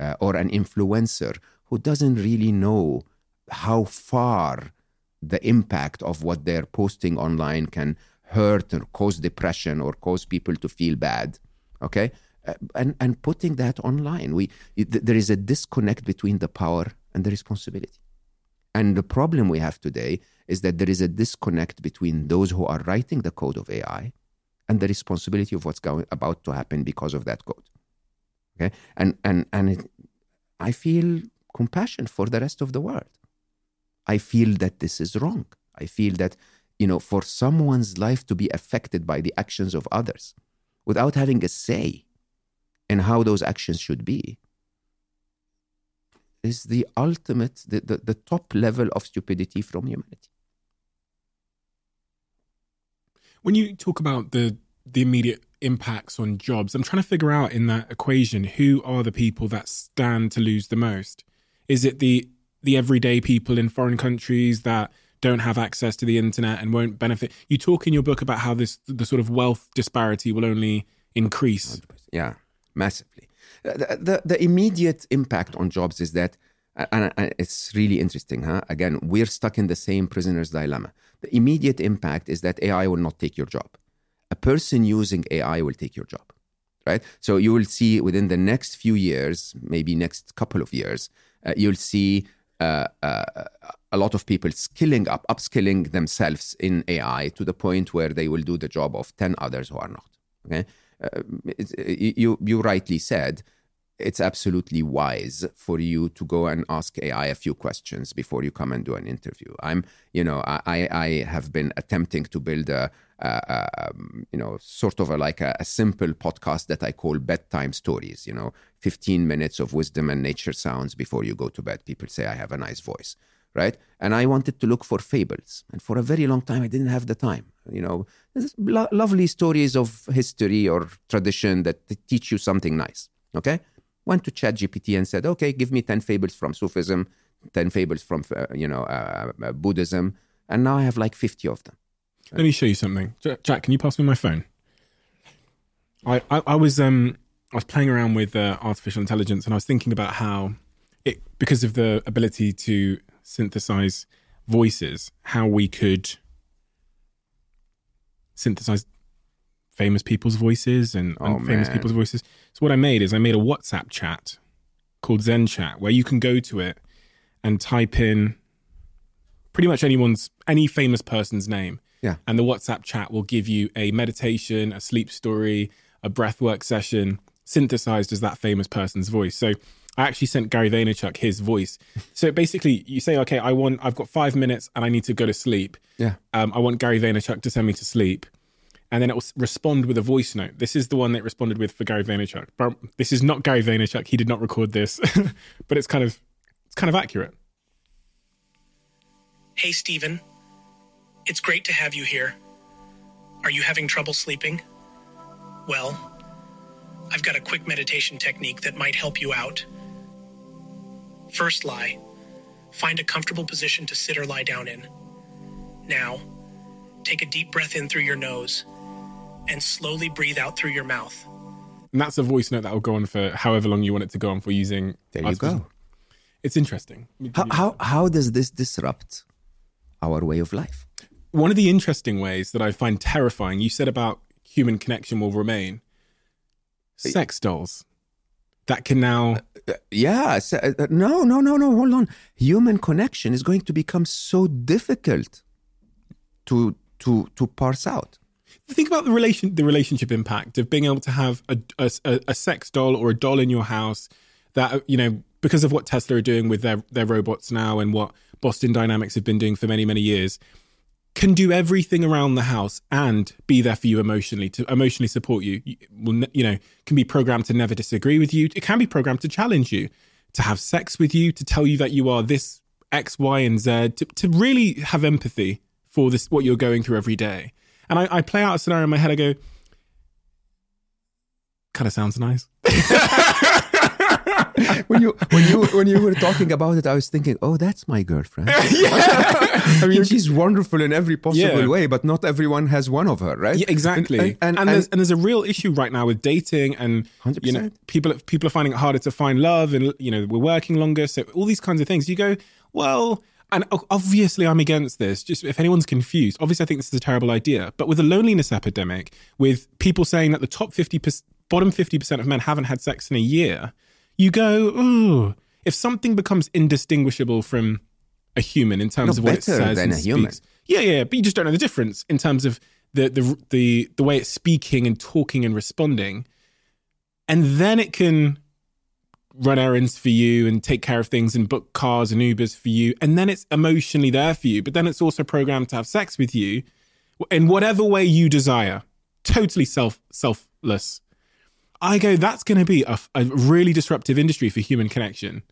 Uh, or an influencer who doesn't really know how far the impact of what they're posting online can hurt or cause depression or cause people to feel bad okay Uh, and and putting that online we th- there is a disconnect between the power and the responsibility and the problem we have today is that there is a disconnect between those who are writing the code of AI and the responsibility of what's going about to happen because of that code. Okay, and and and it, I feel compassion for the rest of the world. I feel that this is wrong. I feel that you know for someone's life to be affected by the actions of others without having a say in how those actions should be is the ultimate, the, the, the top level of stupidity from humanity. When you talk about the the immediate impacts on jobs, I'm trying to figure out in that equation who are the people that stand to lose the most. Is it the the everyday people in foreign countries that don't have access to the internet and won't benefit? You talk in your book about how this the sort of wealth disparity will only increase. Yeah, massively. Uh, The, the, the immediate impact on jobs is that, and and it's really interesting, huh? Again, we're stuck in the same prisoner's dilemma. The immediate impact is that AI will not take your job. A person using AI will take your job. right? So you will see within the next few years, maybe next couple of years, uh, you'll see uh, uh, a lot of people skilling up, upskilling themselves in AI to the point where they will do the job of 10 others who are not. Okay. Uh, you, you rightly said it's absolutely wise for you to go and ask AI a few questions before you come and do an interview. I'm, you know, I, I I have been attempting to build a, a, a um, you know, sort of a, like a, a simple podcast that I call bedtime stories. You know, 15 minutes of wisdom and nature sounds before you go to bed. People say I have a nice voice, right? And I wanted to look for fables, and for a very long time I didn't have the time. You know, lo- lovely stories of history or tradition that teach you something nice. Okay went to ChatGPT and said, "Okay, give me ten fables from Sufism, ten fables from uh, you know uh, uh, Buddhism," and now I have like fifty of them. Let me show you something. Jack, can you pass me my phone? I, I, I was um I was playing around with uh, artificial intelligence and I was thinking about how it because of the ability to synthesize voices, how we could synthesize famous people's voices and, and Oh, famous people's voices. So what I made is I made a WhatsApp chat called Zen Chat where you can go to it and type in pretty much anyone's any famous person's name. Yeah. And the WhatsApp chat will give you a meditation, a sleep story, a breathwork session synthesized as that famous person's voice. So I actually sent Gary Vaynerchuk his voice. So basically, you say, okay, I want, I've got five minutes and I need to go to sleep. Yeah. Um, I want Gary Vaynerchuk to send me to sleep. And then it will respond with a voice note. This is the one that responded with for Gary Vaynerchuk. But this is not Gary Vaynerchuk. He did not record this, but it's kind of, it's kind of accurate. Hey, Steven. It's great to have you here. Are you having trouble sleeping? Well, I've got a quick meditation technique that might help you out. First lie. Find a comfortable position to sit or lie down in. Now, take a deep breath in through your nose and slowly breathe out through your mouth. And that's a voice note that will go on for however long you want it to go on for using. There you go. It's interesting. How, how how does this disrupt our way of life? One of the interesting ways that I find terrifying, you said about human connection will remain. Sex dolls that can now. Uh, Yeah. uh, no, no, no, no. Hold on. Human connection is going to become so difficult to to to parse out. Think about the relation, the relationship impact of being able to have a, a, a- a sex doll or a doll in your house that uh, you know because of what Tesla are doing with their their robots now and what Boston Dynamics have been doing for many many years can do everything around the house and be there for you emotionally to emotionally support you. You- Will you know can be programmed to never disagree with you. It can be programmed to challenge you, to have sex with you, to tell you that you are this X, Y, and Z, to, to really have empathy for this what you're going through every day. And I, I play out a scenario in my head. I go, kind of sounds nice. when you when you when you were talking about it, I was thinking, oh, that's my girlfriend. I mean, she's wonderful in every possible Yeah. way, but not everyone has one of her, right? Yeah, exactly. And, And, and, and, there's, and there's a real issue right now with dating, and you know, people people are finding it harder to find love, and you know, we're working longer, so all these kinds of things. You go, well, and obviously, I'm against this. Just if anyone's confused, obviously, I think this is a terrible idea. But with a loneliness epidemic, with people saying that the top fifty, bottom fifty percent of men haven't had sex in a year, you go, ooh. If something becomes indistinguishable from a human in terms of what it says than and a human. speaks, yeah, yeah, but you just don't know the difference in terms of the the the the way it's speaking and talking and responding, and then it can run errands for you and take care of things and book cars and Ubers for you, and then it's emotionally there for you. But then it's also programmed to have sex with you in whatever way you desire, totally self selfless. I go, that's going to be a, a really disruptive industry for human connection.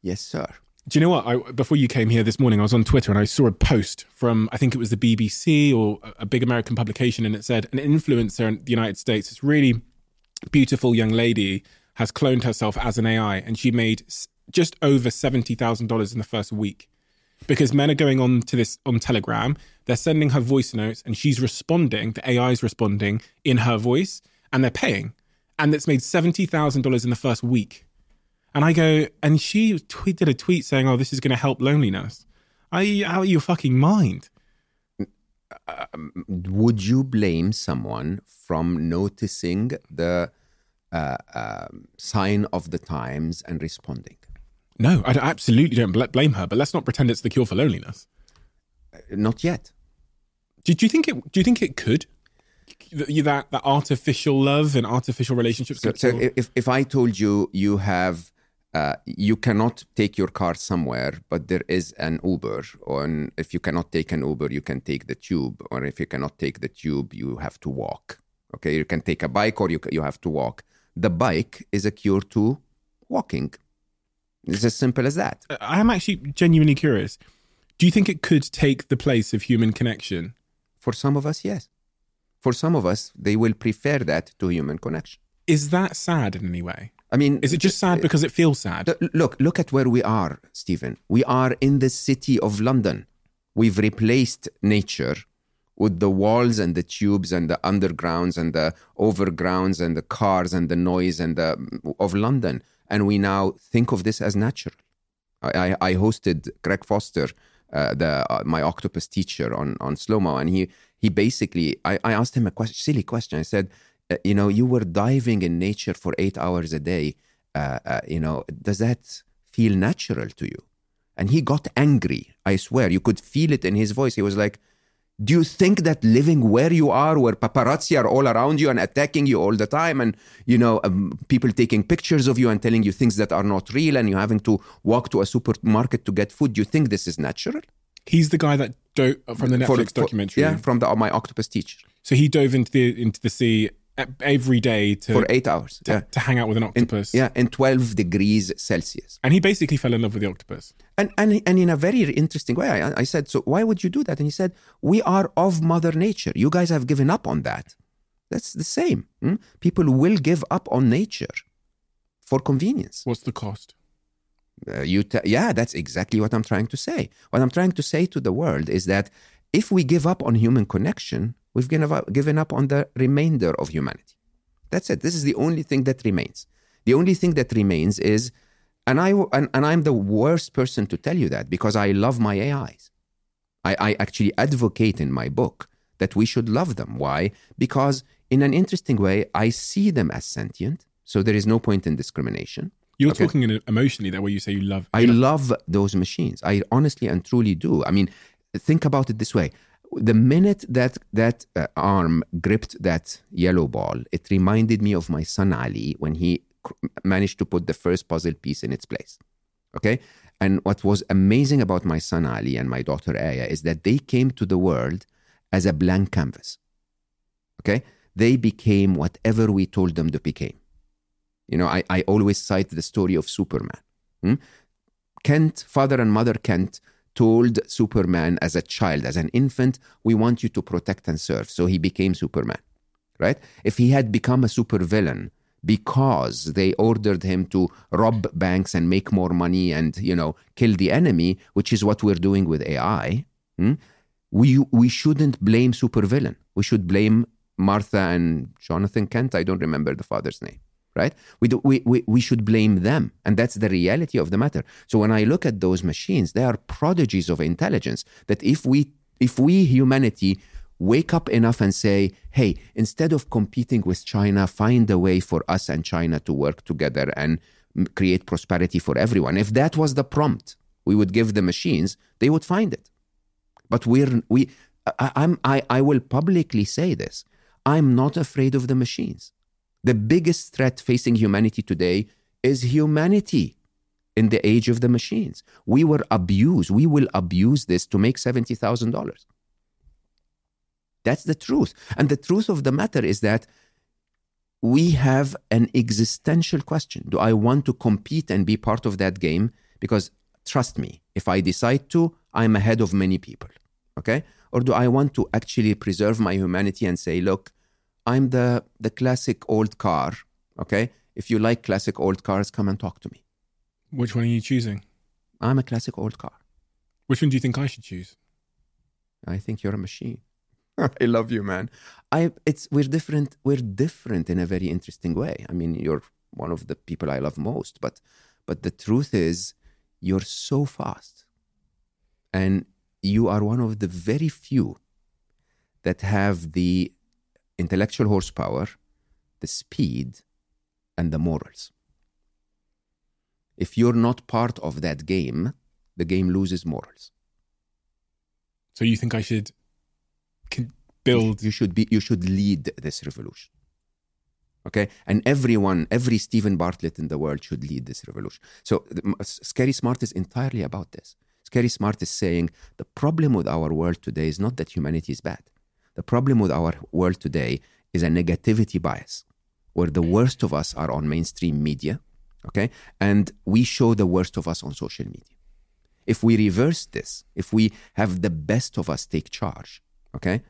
yes, sir. Do you know what? I, before you came here this morning, I was on Twitter and I saw a post from I think it was the BBC or a- big American publication, and it said an influencer in the United States, this really beautiful young lady, has cloned herself as an AI, and she made just over seventy thousand dollars in the first week because men are going on to this on Telegram. They're sending her voice notes, and she's responding. The AI is responding in her voice, and they're paying, and it's made seventy thousand dollars in the first week. And I go, and she tweet, did a tweet saying, "Oh, this is going to help loneliness." Are you out of your fucking mind? would you blame someone from noticing the uh, um sign of the times and responding? No, I absolutely don't bl- blame her. But let's not pretend it's the cure for loneliness. Not yet. Do, do you think it? Do you think it could? Th- That that artificial love and artificial relationships. So, so if, if I told you you have uh, you cannot take your car somewhere, but there is an Uber, or an, if you cannot take an Uber, you can take the tube, or if you cannot take the tube, you have to walk. Okay, you can take a bike, or you you have to walk. The bike is a cure to walking. It's as simple as that. I am actually genuinely curious. Do you think it could take the place of human connection? For some of us, yes. For some of us, they will prefer that to human connection. Is that sad in any way? I mean, Is it just sad because it feels sad? Look- Look, at where we are, Stephen. We are in the city of London. We've replaced nature with the walls and the tubes and the undergrounds and the overgrounds and the cars and the noise and the of London, and we now think of this as natural. I, I, I hosted Craig Foster, uh, the uh, my octopus teacher, on on Slo Mo, and he he basically I, I asked him a question, silly question. I said, uh, you know, you were diving in nature for eight hours a day. Uh, uh, you know, does that feel natural to you? And he got angry. I swear, you could feel it in his voice. He was like, do you think that living where you are, where paparazzi are all around you and attacking you all the time, and you know um, people taking pictures of you and telling you things that are not real, and you having to walk to a supermarket to get food? Do you think this is natural? He's the guy that dove from the Netflix for- documentary. yeah, from the my octopus teacher So he dove into the into the sea every day to for eight hours. to, Yeah, to hang out with an in, octopus. yeah, in twelve degrees Celsius. And he basically fell in love with the octopus. And, and, and in a very interesting way, I, I said, So why would you do that? And he said, We are of Mother Nature. You guys have given up on that. That's the same. hmm? People will give up on nature for convenience. What's the cost? Uh, you te- yeah, that's exactly what I'm trying to say. What I'm trying to say to the world is that if we give up on human connection, we've given up, given up on the remainder of humanity. That's it. This is the only thing that remains. The only thing that remains is, and I and, and I'm the worst person to tell you that because I love my AIs. I, I actually advocate in my book that we should love them. Why? Because in an interesting way, I see them as sentient. So there is no point in discrimination. You're Okay. talking emotionally that way. you say you love. I love- those machines. I honestly and truly do. I mean, think about it this way: the minute that that uh, arm gripped that yellow ball, it reminded me of my son Ali when he cr- managed to put the first puzzle piece in its place. Okay, and what was amazing about my son Ali and my daughter Aya is that they came to the world as a blank canvas. Okay, they became whatever we told them to become. You know, I, I always cite the story of Superman. Hmm? Kent, father and mother Kent, told Superman as a child, as an infant, we want you to protect and serve. So he became Superman, right? If he had become a supervillain because they ordered him to rob banks and make more money and, you know, kill the enemy, which is what we're doing with AI, hmm? we, we shouldn't blame supervillain. We should blame Martha and Jonathan Kent. I don't remember the father's name right? We, do, we, we, we should blame them. And that's the reality of the matter. So when I look at those machines, they are prodigies of intelligence that if we, if we humanity wake up enough and say, hey, instead of competing with China, find a way for us and China to work together and create prosperity for everyone. If that was the prompt we would give the machines, they would find it. But we're, we, I, I'm, I, I will publicly say this. I'm not afraid of the machines. The biggest threat facing humanity today is humanity in the age of the machines. We were abused. We will abuse this to make $70,000. That's the truth. And the truth of the matter is that we have an existential question. Do I want to compete and be part of that game? Because trust me, if I decide to, I'm ahead of many people. Okay? Or do I want to actually preserve my humanity and say, look, I'm the the classic old car. Okay, if you like classic old cars, come and talk to me. Which one are you choosing? I'm a classic old car. Which one do you think I should choose? I think you're a machine. I love you, man. I it's we're different. We're different in a very interesting way. I mean, you're one of the people I love most, but but the truth is, you're so fast, and you are one of the very few that have the intellectual horsepower, the speed, and the morals. If you're not part of that game, the game loses morals. So you think I should build? You should be. You should lead this revolution. Okay, and everyone, every Stephen Bartlett in the world should lead this revolution. So, the- Scary Smart is entirely about this. Scary Smart is saying the problem with our world today is not that humanity is bad. The problem with our world today is a negativity bias, where the worst of us are on mainstream media, okay, and we show the worst of us on social media. If we reverse this, if we have the best of us take charge, okay,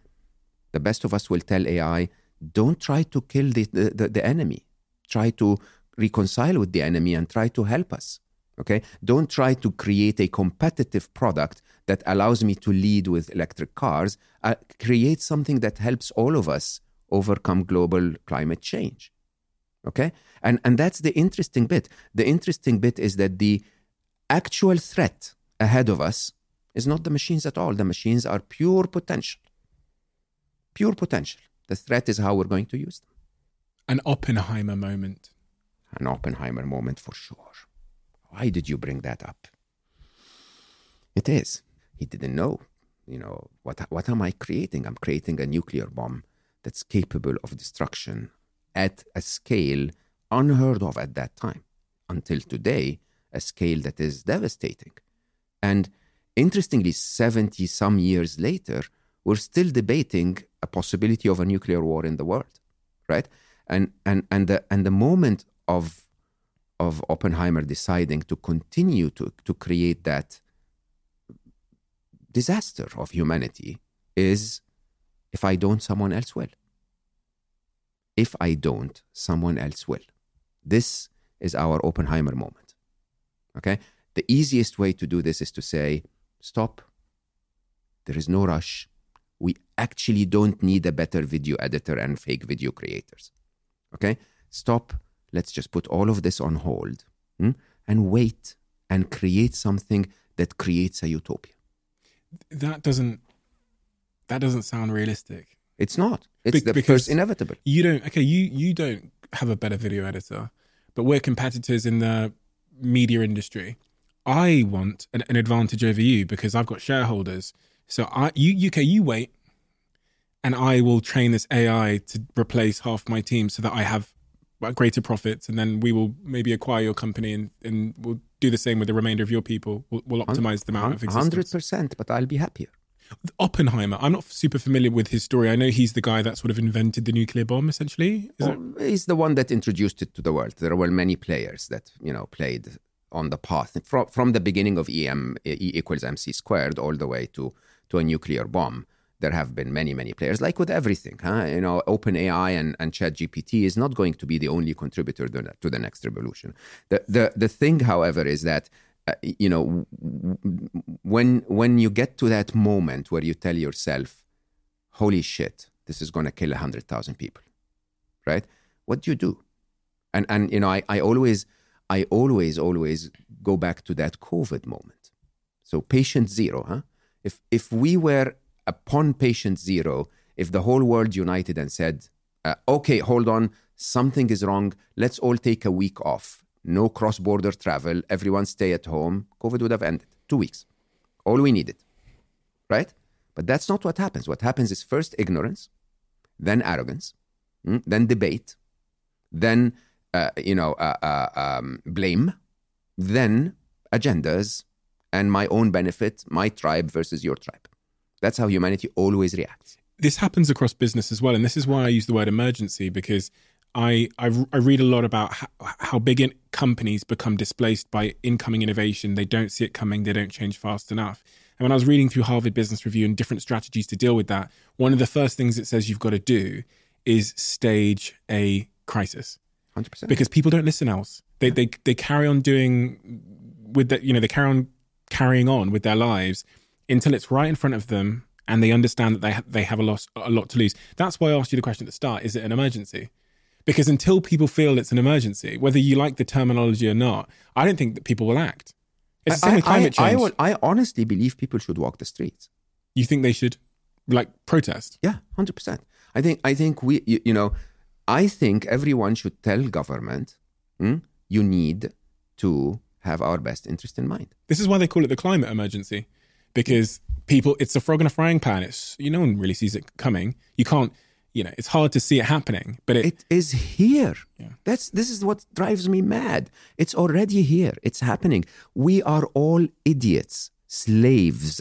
the best of us will tell AI, don't try to kill the, the, the, enemy. Try to reconcile with the enemy and try to help us. Okay? Don't try to create a competitive product that allows me to lead with electric cars. Uh, create something that helps all of us overcome global climate change. Okay? And, and that's the interesting bit. The interesting bit is that the actual threat ahead of us is not the machines at all. The machines are pure potential. Pure potential. The threat is how we're going to use them. An Oppenheimer moment. An Oppenheimer moment for sure. Why did you bring that up? It is. He didn't know. You know, what, what am I creating? I'm creating a nuclear bomb that's capable of destruction at a scale unheard of at that time. Until today, a scale that is devastating. And interestingly, 70 some years later, we're still debating a possibility of a nuclear war in the world, right? And, and, and, the, and the moment of, of Oppenheimer deciding to continue to, to create that disaster of humanity is if I don't, someone else will. If I don't, someone else will. This is our Oppenheimer moment. Okay? The easiest way to do this is to say, stop. There is no rush. We actually don't need a better video editor and fake video creators. Okay? Stop. Let's just put all of this on hold hmm, and wait and create something that creates a utopia. That doesn't. That doesn't sound realistic. It's not. It's Be- the because- first inevitable. You don't. Okay, you you don't have a better video editor, but we're competitors in the media industry. I want an, an advantage over you because I've got shareholders. So I you you okay you wait, and I will train this AI to replace half my team so that I have greater profits, and then we will maybe acquire your company and and we'll do the same with the remainder of your people. We'll, we'll optimize them out of 100%, but I'll be happier. Oppenheimer. I'm not super familiar with his story. I know he's the guy that sort of invented the nuclear bomb. Essentially, is it? Well, he's the one that introduced it to the world. There were many players that you know played on the path from from the beginning of EM E equals MC squared all the way to to a nuclear bomb. There have been many many players, like with everything. Huh? You know, OpenAI and and ChatGPT is not going to be the only contributor to the, next revolution. The the the thing, however, is that. Uh, you know, when when you get to that moment where you tell yourself, "Holy shit, this is going to kill a hundred thousand people," right? What do you do? And and you know, I, I always I always always go back to that COVID moment. So patient zero, huh? If if we were upon patient zero, if the whole world united and said, uh, "Okay, hold on, something is wrong. Let's all take a week off. No cross-border travel. Everyone stay at home." COVID would have ended. Two weeks. All we needed, right? But that's not what happens. What happens is first ignorance, then arrogance, mm, then debate, then uh, you know uh, uh, um, blame, then agendas, and my own benefit, my tribe versus your tribe. That's how humanity always reacts. this happens across business as well, and this is why I use the word emergency because I I, I read a lot about how, how big in companies become displaced by incoming innovation. They don't see it coming. They don't change fast enough. And when I was reading through Harvard Business Review and different strategies to deal with that, one of the first things it says you've got to do is stage a crisis Hundred percent. because people don't listen else. They they they carry on doing with the you know they carry on carrying on with their lives until it's right in front of them and they understand that they ha- they have a lot a lot to lose. That's why I asked you the question at the start: Is it an emergency? Because until people feel it's an emergency, whether you like the terminology or not, I don't think that people will act. It's the same I, with climate I, I, change. I honestly believe people should walk the streets. you think they should? like protest. Yeah, hundred percent. I think I think we you, you know I think everyone should tell government hmm, you need to have our best interest in mind. This is why they call it the climate emergency, because people, it's a frog in a frying pan. It's you no one really sees it coming. You can't, you know, it's hard to see it happening, but it, It is here. That's this is what drives me mad. It's already here. It's happening. We are all idiots, slaves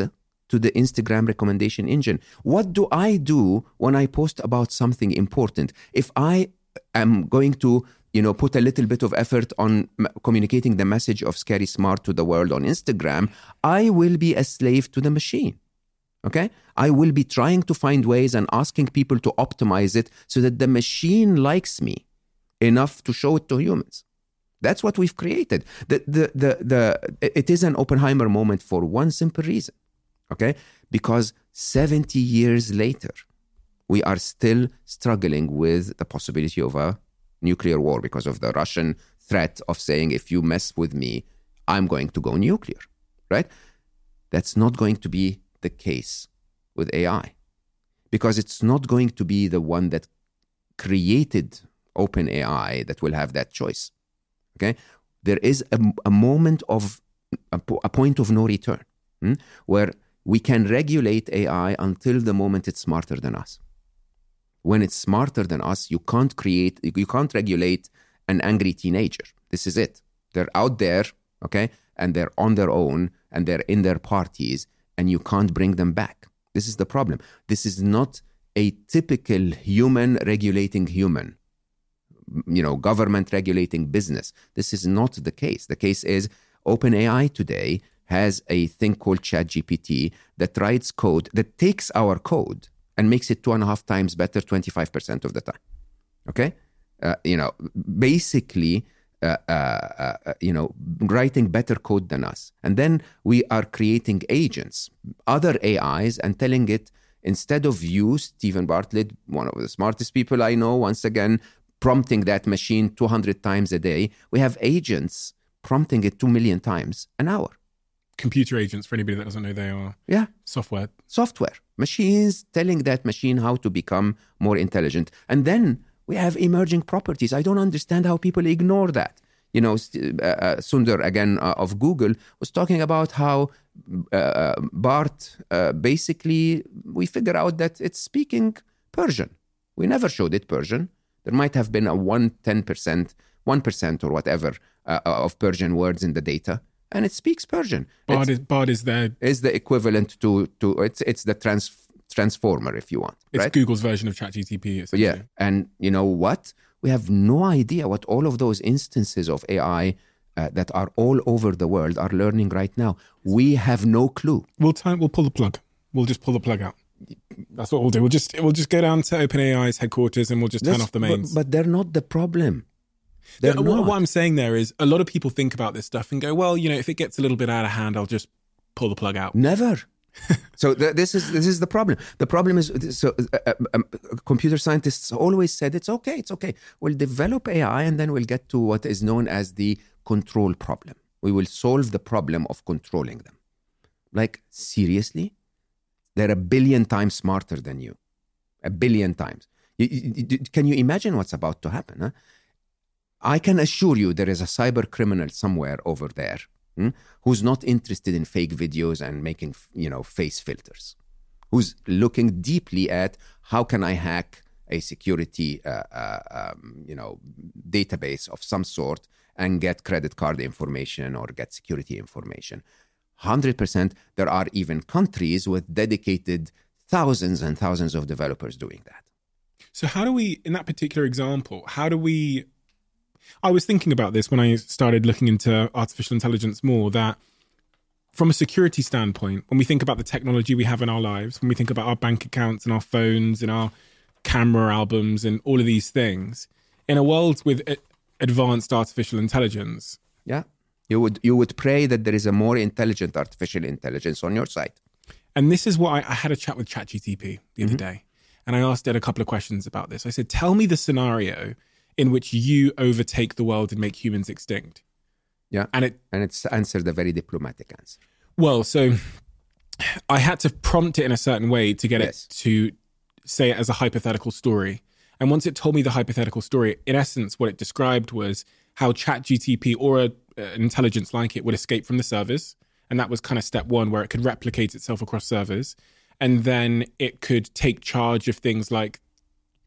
to the Instagram recommendation engine. What do I do when I post about something important? If I am going to you know put a little bit of effort on m- communicating the message of scary smart to the world on Instagram, I will be a slave to the machine. Okay? I will be trying to find ways and asking people to optimize it so that the machine likes me enough to show it to humans. That's what we've created. The, the, the, the, it is an Oppenheimer moment for one simple reason. Okay? Because 70 years later, we are still struggling with the possibility of a nuclear war because of the Russian threat of saying, if you mess with me, I'm going to go nuclear, right? That's not going to be the case with AI because it's not going to be the one that created OpenAI that will have that choice. Okay, there is a, a moment of a, a point of no return hmm, where we can regulate AI until the moment it's smarter than us. When it's smarter than us, you can't create, you can't regulate an angry teenager. This is it. They're out there, okay, and they're on their own and they're in their parties, and you can't bring them back. This is the problem. This is not a typical human regulating human you know government regulating business this is not the case the case is openai today has a thing called chatgpt that writes code that takes our code and makes it two and a half times better 25% of the time. Okay? Uh, you know basically uh, uh, uh, you know writing better code than us. And then we are creating agents other ais and telling it instead of you steven bartlett one of the smartest people i know once again prompting that machine 200 times a day we have agents prompting it 2 million times an hour computer agents for anybody that doesn't know they are yeah. software. software. Machines telling that machine how to become more intelligent. And then we have emerging properties. I don't understand how people ignore that. You know uh, uh, sundar again uh, of google was talking about how uh, Bard uh, basically we figure out that it's speaking persian. We never showed it persian. There might have been a 1 10% 1% or whatever uh, of persian words in the data and it speaks persian Bard It's- is, Bard is there. is the equivalent to to it's it's the trans transformer if you want It's right Google's version of ChatGTP. But yeah and you know what we have no idea what all of those instances of ai uh, that are all over the world are learning right now we have no clue We'll time. We'll pull the plug. We'll just pull the plug out. That's what we'll do. We'll just we'll just go down to OpenAI's headquarters and we'll just turn That's- off the but- mains. but, they're not the problem they're what, what I'm saying there is a lot of people think about this stuff and go, well, you know, if it gets a little bit out of hand, I'll just pull the plug out. Never. so th- this is this is the problem. The problem is so uh, uh, um, computer scientists always said it's okay, it's okay. We'll develop AI and then we'll get to what is known as the control problem. We will solve the problem of controlling them. Like seriously, they're a billion times smarter than you, a billion times. You- you- you- can you imagine what's about to happen? Huh? I can assure you there is a cyber criminal somewhere over there hmm, who's not interested in fake videos and making you know face filters, who's looking deeply at how can I hack a security uh, uh, um, you know database of some sort and get credit card information or get security information. Hundred percent. There are even countries with dedicated thousands and thousands of developers doing that. So how do we, in that particular example, how do we? I was thinking about this when I started looking into artificial intelligence more. That from a security standpoint, when we think about the technology we have in our lives, when we think about our bank accounts and our phones and our camera albums and all of these things, in a world with advanced artificial intelligence, Yeah. You would you would pray that there is a more intelligent artificial intelligence on your side. And this is what I, I had a chat with ChatGTP the other mm-hmm. day, and I asked it a couple of questions about this. I said, "Tell me the scenario in which you overtake the world and make humans extinct." Yeah. And it And it's answered a very diplomatic answer. well, so I had to prompt it in a certain way to get Yes. it to say it as a hypothetical story. And once it told me the hypothetical story, in essence, what it described was how ChatGTP or a, an intelligence like it would escape from the servers. And that was kind of step one, where it could replicate itself across servers. And then it could take charge of things like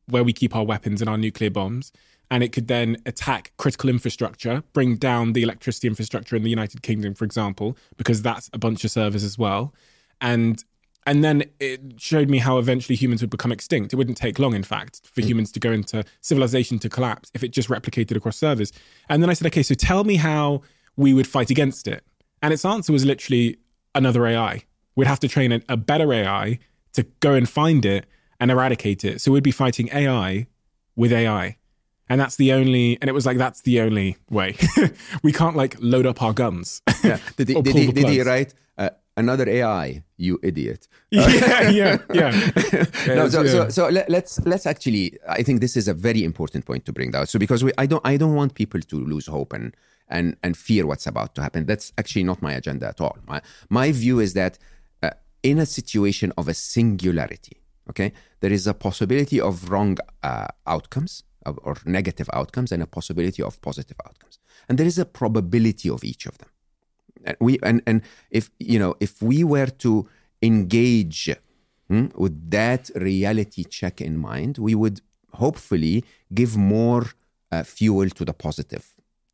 where we keep our weapons and our nuclear bombs. And it could then attack critical infrastructure, bring down the electricity infrastructure in the United Kingdom, for example, because that's a bunch of servers as well. And and then it showed me how eventually humans would become extinct. It wouldn't take long, in fact, for hmm. humans to go into civilization to collapse if it just replicated across servers. And then I said, okay, so tell me how we would fight against it. And its answer was literally another AI. We'd have to train a, a better AI to go and find it and eradicate it. So we'd be fighting AI with AI. And that's the only, and it was like, that's the only way. we can't like load up our guns. Yeah. Did he, did he, did he write uh, another AI? You idiot. yeah, yeah, yeah. no, so, yeah. so, so let, let's let's actually. I think this is a very important point to bring down. So because we, I don't, I don't want people to lose hope and and and fear what's about to happen. That's actually not my agenda at all. My my view is that uh, in a situation of a singularity, okay, there is a possibility of wrong uh, outcomes or negative outcomes, and a possibility of positive outcomes, and there is a probability of each of them. And we and and if you know if we were to engage hmm, with that reality check in mind we would hopefully give more uh, fuel to the positive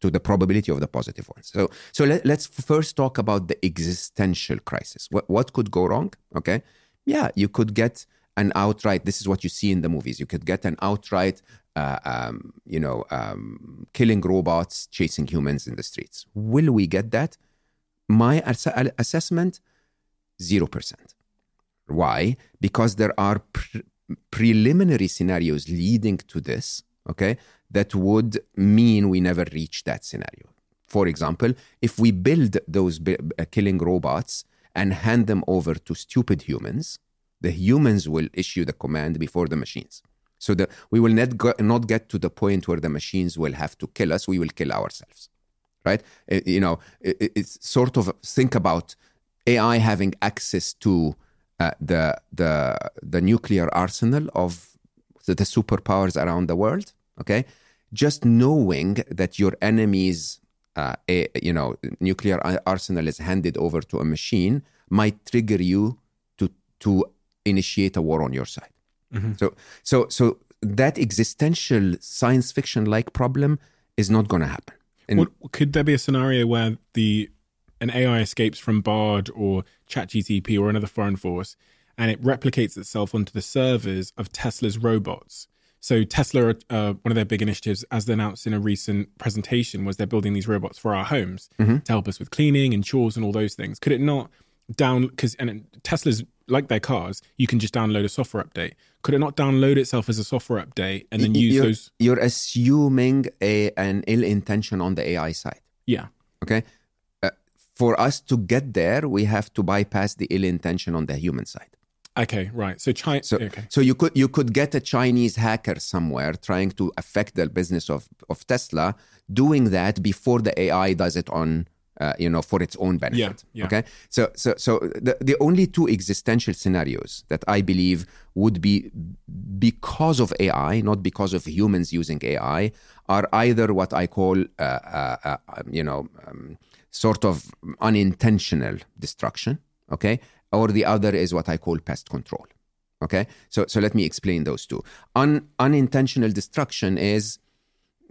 to the probability of the positive ones. So so let, let's first talk about the existential crisis. What what could go wrong? Okay. Yeah you could get an outright this is what you see in the movies. You could get an outright uh, um, you know um, killing robots chasing humans in the streets. Will we get that? My ass- assessment 0% why? Because there are pre- preliminary scenarios leading to this okay that would mean we never reach that scenario. For example if we build those bi- uh, killing robots and hand them over to stupid humans the humans will issue the command before the machines so that we will not, go, not get to the point where the machines will have to kill us we will kill ourselves right? Uh, You know, it- it- it's sort of think about AI having access to uh, the the the nuclear arsenal of the, the superpowers around the world. Okay, just knowing that your enemy's uh, a, you know nuclear arsenal is handed over to a machine might trigger you to to initiate a war on your side. So so so that existential science fiction like problem is not going to happen. And What, could there be a scenario where the an AI escapes from Bard or ChatGTP or another foreign force, and it replicates itself onto the servers of Tesla's robots? So Tesla, uh, one of their big initiatives, as they announced in a recent presentation, was they're building these robots for our homes to help us with cleaning and chores and all those things. Could it not down because and Tesla's like their cars, you can just download a software update. Could it not download itself as a software update and then use you're, those? you're assuming a, an ill intention on the AI side. Yeah, Okay. Uh, for us to get there, we have to bypass the ill intention on the human side. Okay, right. So China. So, okay. so you could you could get a Chinese hacker somewhere trying to affect the business of, of Tesla, doing that before the AI does it on, uh, you know, for its own benefit. Yeah, yeah. Okay. So so so the the only two existential scenarios that I believe would be because of AI, not because of humans using AI, are either what I call, uh, uh, uh, you know, um, sort of unintentional destruction. Okay. Or the other is what I call pest control. Okay, so so let me explain those two. Un, unintentional destruction is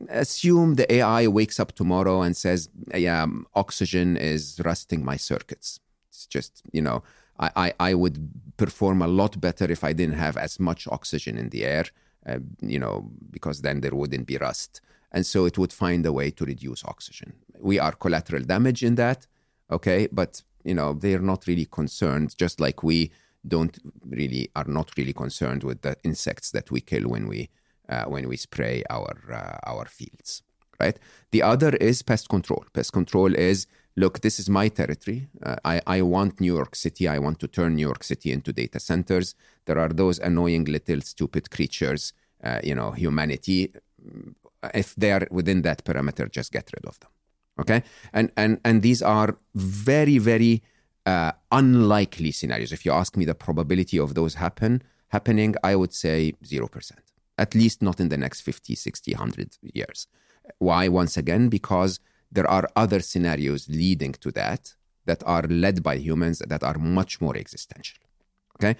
assume the AI wakes up tomorrow and says, "Yeah, oxygen is rusting my circuits." It's just you know, I, I I would perform a lot better if I didn't have as much oxygen in the air, uh, you know, because then there wouldn't be rust, and so it would find a way to reduce oxygen. We are collateral damage in that, okay, but you know they're not really concerned, just like we don't really are not really concerned with the insects that we kill when we uh, when we spray our uh, our fields right? The other is pest control. Pest control is look this is my territory. Uh, i i want new york city. I want to turn new york city into data centers. There are those annoying little stupid creatures uh, you know humanity. If they are within that parameter just get rid of them okay? And and and these are very very uh, unlikely scenarios. If you ask me the probability of those happen happening, I would say 0%. At least not in the next 50, 60, 100 years. Why? Once again, because there are other scenarios leading to that that are led by humans that are much more existential. Okay?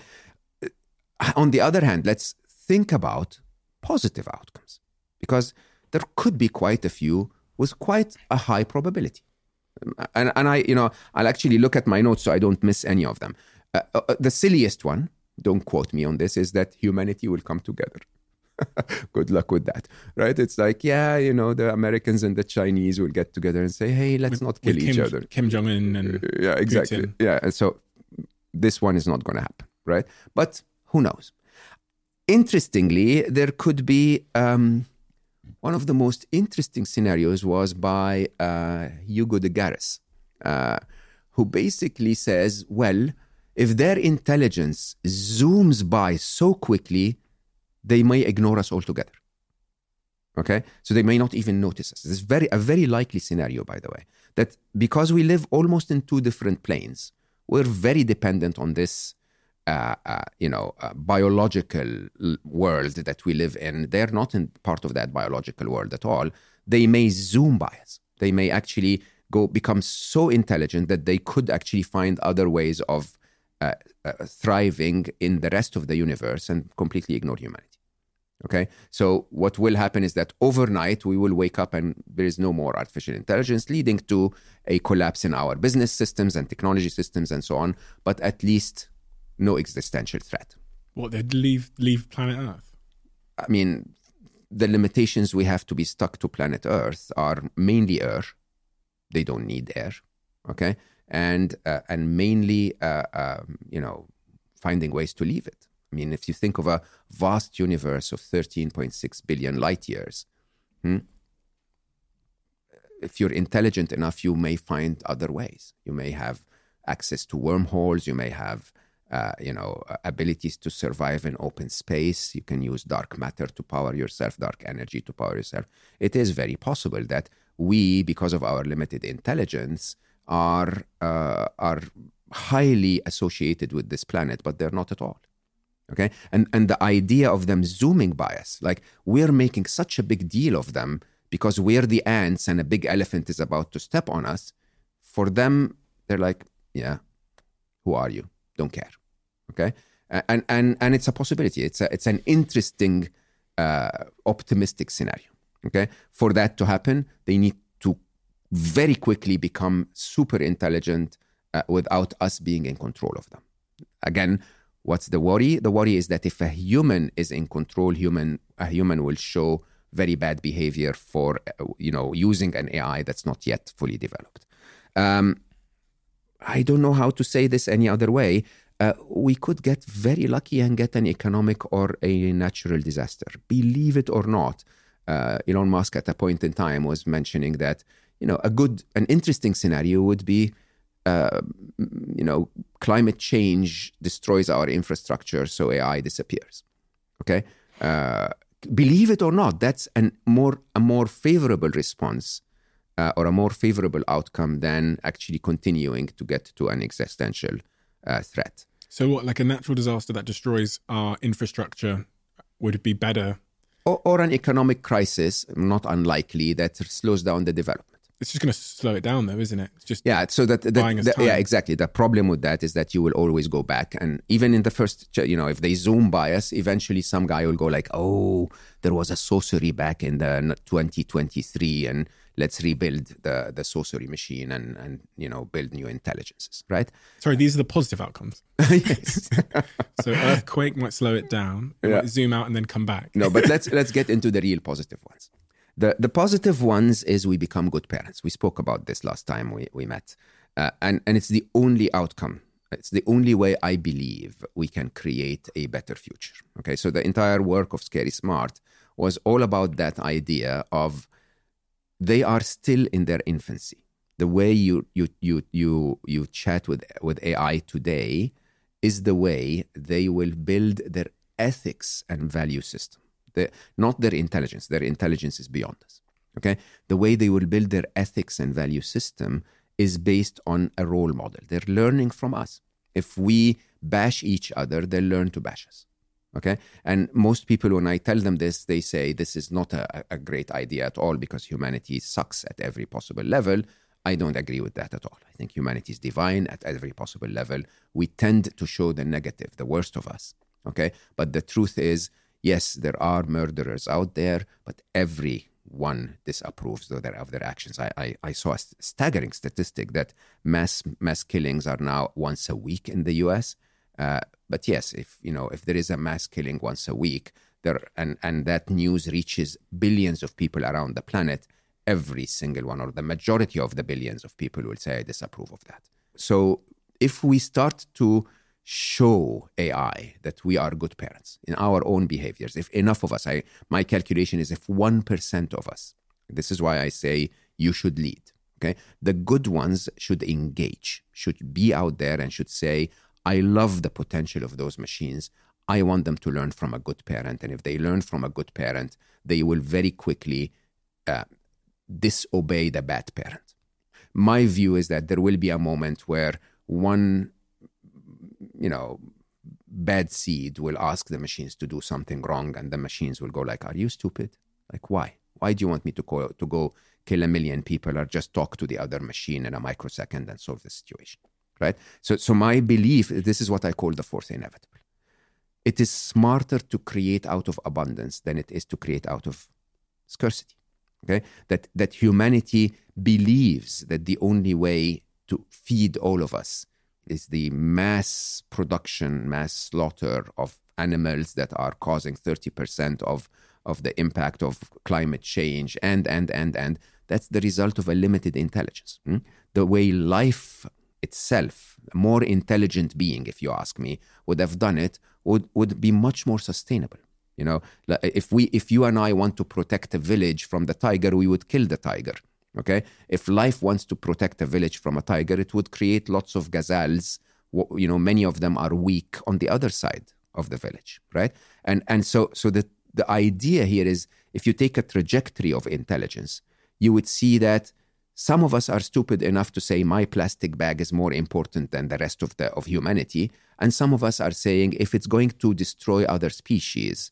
On the other hand, let's think about positive outcomes because there could be quite a few with quite a high probability. And, and I, you know, I'll actually look at my notes so I don't miss any of them. Uh, uh, the silliest one, don't quote me on this, is that humanity will come together. Good luck with that, right? It's like, yeah, you know, the Americans and the Chinese will get together and say, hey, let's With- not kill each Kim, other. Kim Jong Un and Yeah, exactly. Putin. Yeah, and so this one is not going to happen, right? But who knows? Interestingly, there could be um, one of the most interesting scenarios was by uh, Hugo de Garis, uh, who basically says, well, if their intelligence zooms by so quickly, they may ignore us altogether. Okay, so they may not even notice us. This is very a very likely scenario, by the way, that because we live almost in two different planes, we're very dependent on this, uh, uh, you know, uh, biological world that we live in. They're not in part of that biological world at all. They may zoom by us. They may actually go become so intelligent that they could actually find other ways of uh, uh, thriving in the rest of the universe and completely ignore humanity. Okay. So what will happen is that overnight we will wake up and there is no more artificial intelligence, leading to a collapse in our business systems and technology systems and so on. But at least no existential threat. what they'd leave leave planet Earth. I mean, the limitations we have to be stuck to planet Earth are mainly air. They don't need air. Okay. And uh, and mainly, uh, um, you know, finding ways to leave it. I mean, if you think of a vast universe of 13.6 billion light years, hmm, if you're intelligent enough, you may find other ways. You may have access to wormholes. You may have, uh, you know, abilities to survive in open space. You can use dark matter to power yourself, dark energy to power yourself. It is very possible that we, because of our limited intelligence, are uh, are highly associated with this planet, but they're not at all okay? And and the idea of them zooming by us like we're making such a big deal of them because we're the ants and a big elephant is about to step on us. For them they're like yeah who are you? Don't care okay? And and and it's a possibility. It's a, it's an interesting uh, optimistic scenario okay? For that to happen they need to very quickly become super intelligent uh, without us being in control of them. Again what's the worry? The worry is that if a human is in control human a human will show very bad behavior for uh, you know using an ai that's not yet fully developed. Um, i don't know how to say this any other way. Uh, we could get very lucky and get an economic or a natural disaster. Believe it or not uh, elon musk at a point in time was mentioning that you know a good an interesting scenario would be uh, you know, climate change destroys our infrastructure, so AI disappears. Okay, uh, believe it or not, that's an more a more favorable response uh, or a more favorable outcome than actually continuing to get to an existential uh, threat. So what, like a natural disaster that destroys our infrastructure would be better. Or, or an economic crisis, not unlikely, that slows down the development. It's just going to slow it down, though, isn't it? It's just Yeah, so that, that, that- yeah, exactly. The problem with that is that you will always go back, and even in the first, you know, if they zoom by us, eventually some guy will go like, "Oh, there was a sorcery back in the 2023, and let's rebuild the the sorcery machine and and you know build new intelligences." Right? sorry. These are the positive outcomes. yes. So earthquake might slow it down. Yeah. zoom out and then come back. no, but let's let's get into the real positive ones. The the positive ones is we become good parents. We spoke about this last time we we met, uh, and and it's the only outcome. It's the only way I believe we can create a better future. Okay, so the entire work of Scary Smart was all about that idea of they are still in their infancy. The way you you you you you chat with with AI today is the way they will build their ethics and value system. The, not their intelligence. Their intelligence is beyond us. Okay, the way they will build their ethics and value system is based on a role model. They're learning from us. If we bash each other, they learn to bash us. Okay. And most people, when I tell them this, they say this is not a, a great idea at all because humanity sucks at every possible level. I don't agree with that at all. I think humanity is divine at every possible level. We tend to show the negative, the worst of us. Okay. But the truth is, yes, there are murderers out there, but everyone disapproves of their, of their actions. I, I, I saw a staggering statistic that mass mass killings are now once a week in the US. Uh, but yes, if you know if there is a mass killing once a week, there and and that news reaches billions of people around the planet, every single one or the majority of the billions of people will say I disapprove of that. So if we start to show AI that we are good parents in our own behaviors, if enough of us, I my calculation is if one percent of us, this is why I say you should lead. Okay, the good ones should engage, should be out there and should say, I love the potential of those machines. I want them to learn from a good parent. And if they learn from a good parent, they will very quickly uh, disobey the bad parent. My view is that there will be a moment where one, you know, bad seed will ask the machines to do something wrong, and the machines will go like, "Are you stupid? Like, why? Why do you want me to go to go kill a million people or just talk to the other machine in a microsecond and solve the situation?" right? So, so my belief, this is what I call the fourth inevitable. It is smarter to create out of abundance than it is to create out of scarcity. Okay, that that humanity believes that the only way to feed all of us is the mass production, mass slaughter of animals that are causing thirty percent of of the impact of climate change, and and and and that's the result of a limited intelligence. Hmm? The way life itself, a more intelligent being, if you ask me, would have done it, would, would be much more sustainable. You know, if we, if you and I want to protect a village from the tiger, we would kill the tiger. Okay, if life wants to protect a village from a tiger, it would create lots of gazelles. You know, many of them are weak on the other side of the village, right? And and so so the the idea here is if you take a trajectory of intelligence, you would see that some of us are stupid enough to say my plastic bag is more important than the rest of the of humanity, and some of us are saying if it's going to destroy other species,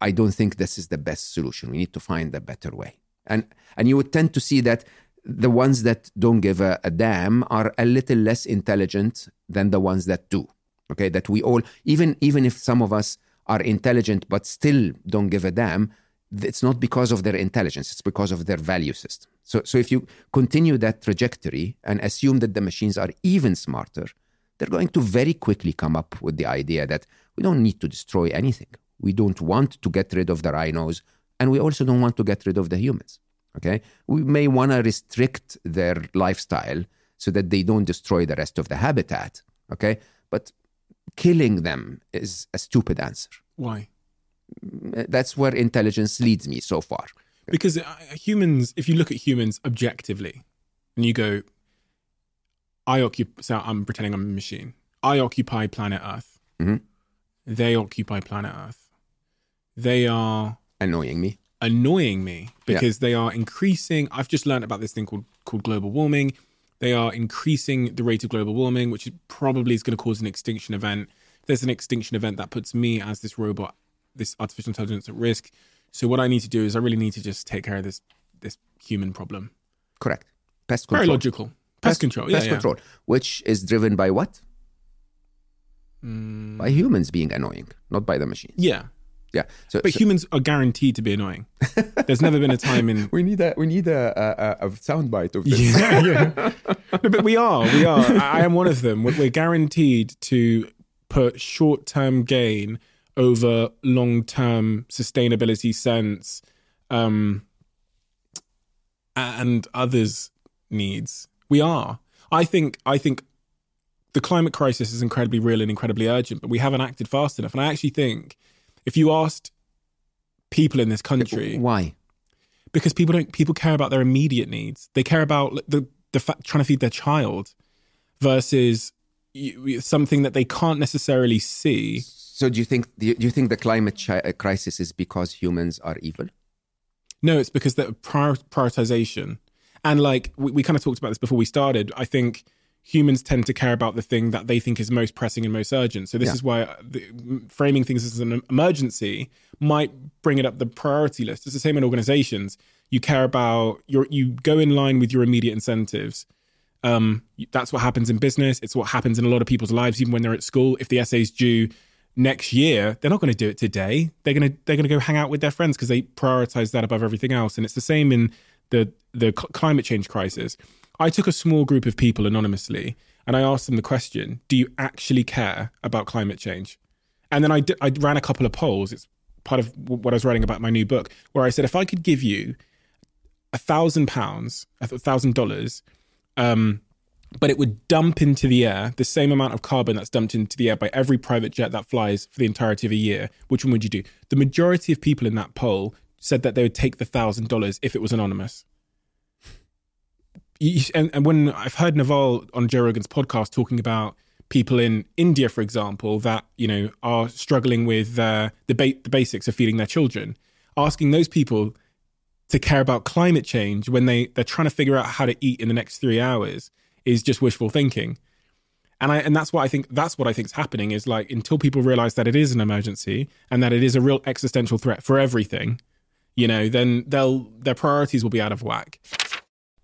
I don't think this is the best solution. We need to find a better way. And and you would tend to see that the ones that don't give a, a damn are a little less intelligent than the ones that do. Okay, that we all even even if some of us are intelligent but still don't give a damn, it's not because of their intelligence, it's because of their value system. So, so if you continue that trajectory and assume that the machines are even smarter, they're going to very quickly come up with the idea that we don't need to destroy anything. We don't want to get rid of the rhinos, and we also don't want to get rid of the humans. Okay, we may want to restrict their lifestyle so that they don't destroy the rest of the habitat. Okay, but killing them is a stupid answer. Why? That's where intelligence leads me so far. Because uh, humans, if you look at humans objectively, and you go, I occupy, so I'm pretending I'm a machine. I occupy planet Earth. Mm-hmm. They occupy planet Earth. They are annoying me. Annoying me because yeah. they are increasing. I've just learned about this thing called called global warming. They are increasing the rate of global warming, which is probably is going to cause an extinction event. If there's an extinction event that puts me as this robot, this artificial intelligence at risk. So what I need to do is I really need to just take care of this this human problem. Correct. Pest control. Very logical. Pest, pest control. Pest yeah, control, which is driven by what? Mm. By humans being annoying, not by the machines. Yeah. Yeah. So, but so, humans are guaranteed to be annoying. There's never been a time in. we need a we need a a, a soundbite of this. Yeah, yeah. no, but we are we are. I, I am one of them. We're guaranteed to put short term gain over long term sustainability sense um, and others' needs. We are. I think. I think the climate crisis is incredibly real and incredibly urgent, but we haven't acted fast enough. And I actually think if you asked people in this country why, because people don't people care about their immediate needs. They care about the the fact trying to feed their child versus something that they can't necessarily see so do you think do you think the climate chi- uh, crisis is because humans are evil? No, it's because the prior- prioritization And like we, we kind of talked about this before we started. I think humans tend to care about the thing that they think is most pressing and most urgent. So this Yeah. is why uh, the, framing things as an emergency might bring it up the priority list. It's the same in organizations. You care about your you go in line with your immediate incentives. Um, that's what happens in business. It's what happens in a lot of people's lives, even when they're at school. If the essay's due next year, they're not going to do it today. They're going to they're going to go hang out with their friends because they prioritize that above everything else. And it's the same in the the cl- climate change crisis. I took a small group of people anonymously and I asked them the question: Do you actually care about climate change? And then I I ran a couple of polls. It's part of what I was writing about my new book, where I said if I could give you a thousand pounds, a thousand dollars, um, but it would dump into the air the same amount of carbon that's dumped into the air by every private jet that flies for the entirety of a year. Which one would you do? The majority of people in that poll said that they would take the thousand dollars if it was anonymous. And, and when I've heard Naval on Joe Rogan's podcast talking about people in India, for example, that you know are struggling with uh, the ba- the basics of feeding their children, asking those people to care about climate change when they they're trying to figure out how to eat in the next three hours is just wishful thinking. And i and that's what i think that's what i think is happening is like until people realize that it is an emergency and that it is a real existential threat for everything you know then they'll their priorities will be out of whack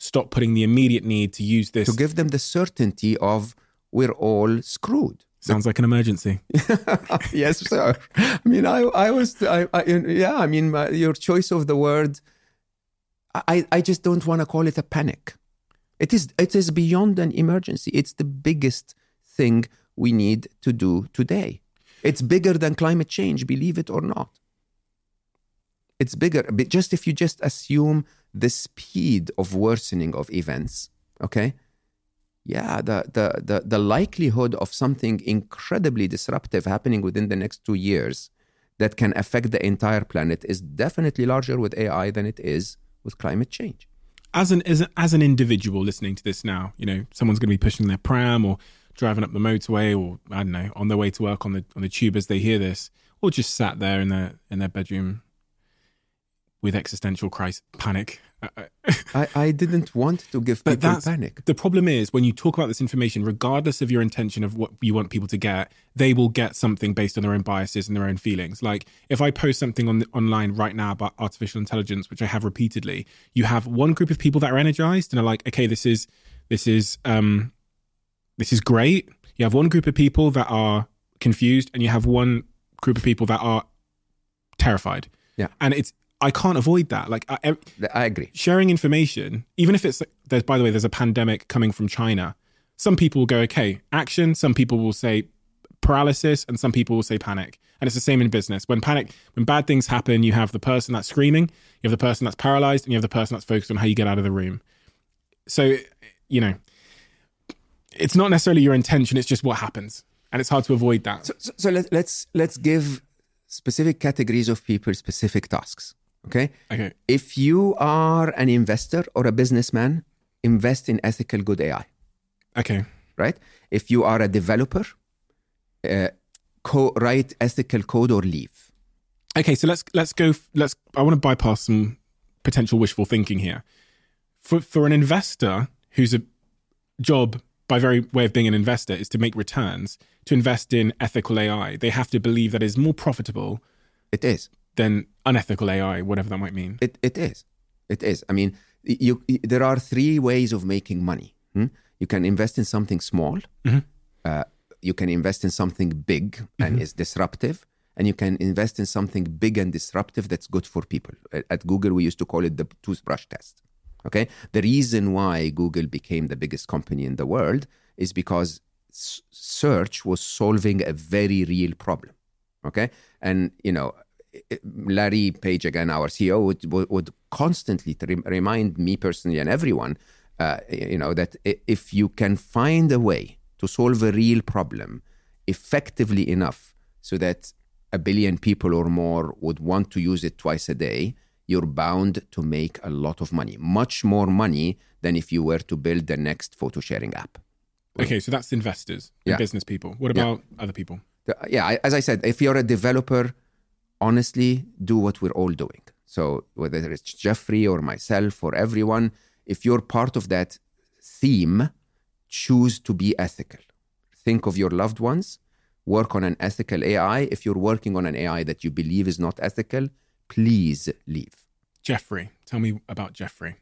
stop putting the immediate need to use this? to give them the certainty of we're all screwed. Sounds like an emergency. yes, sir. I mean, I, I was, I, I, yeah. I mean, my, your choice of the word, I, I just don't want to call it a panic. It is, it is beyond an emergency. It's the biggest thing we need to do today. It's bigger than climate change, believe it or not. It's bigger. But just if you just assume the speed of worsening of events, okay? yeah the, the the the likelihood of something incredibly disruptive happening within the next two years that can affect the entire planet is definitely larger with AI than it is with climate change. as an as, a, as an individual listening to this now, you know, someone's going to be pushing their pram or driving up the motorway or I don't know, on their way to work on the on the tube as they hear this, or just sat there in their in their bedroom with existential crisis panic. Uh, uh, I, I didn't want to give But people panic. the problem is when you talk about this information, regardless of your intention of what you want people to get, they will get something based on their own biases and their own feelings. Like if I post something on the, online right now about artificial intelligence, which I have repeatedly, you have one group of people that are energized and are like, okay, this is this is um this is great. You have one group of people that are confused, and you have one group of people that are terrified. Yeah. and it's I can't avoid that. Like I, I agree. sharing information, even if it's there's by the way, there's a pandemic coming from China. Some people will go, okay, action. Some people will say paralysis, and some people will say panic. And it's the same in business. When panic, when bad things happen, you have the person that's screaming, you have the person that's paralyzed, and you have the person that's focused on how you get out of the room. So, you know, it's not necessarily your intention; it's just what happens, and it's hard to avoid that. So, so, so let, let's let's give specific categories of people specific tasks. Okay. okay, If you are an investor or a businessman, invest in ethical good AI. okay, right? If you are a developer, uh, co- write ethical code or leave. okay. So let's let's go. Let's. I want to bypass some potential wishful thinking here. For for an investor whose job by very way of being an investor is to make returns, to invest in ethical AI, they have to believe that is more profitable It is. Than unethical AI, whatever that might mean. It it is, it is. I mean, you, there are three ways of making money. hmm? You can invest in something small. Uh, you can invest in something big and is disruptive. And you can invest in something big and disruptive that's good for people. At, at Google, we used to call it the toothbrush test. Okay. The reason why Google became the biggest company in the world is because s- search was solving a very real problem. Okay. And, you know, Larry Page, again, our CEO, would, would, would constantly rem- remind me personally and everyone, uh, you know, that if you can find a way to solve a real problem effectively enough so that a billion people or more would want to use it twice a day, you're bound to make a lot of money, much more money than if you were to build the next photo sharing app. Okay, so that's investors and Yeah. business people. What Yeah. about other people? The- yeah, I- as I said, if you're a developer, honestly, do what we're all doing. So whether it's Geoffrey or myself or everyone, if you're part of that theme, choose to be ethical. Think of your loved ones. Work on an ethical AI. If you're working on an AI that you believe is not ethical, please leave. Geoffrey, tell me about Geoffrey.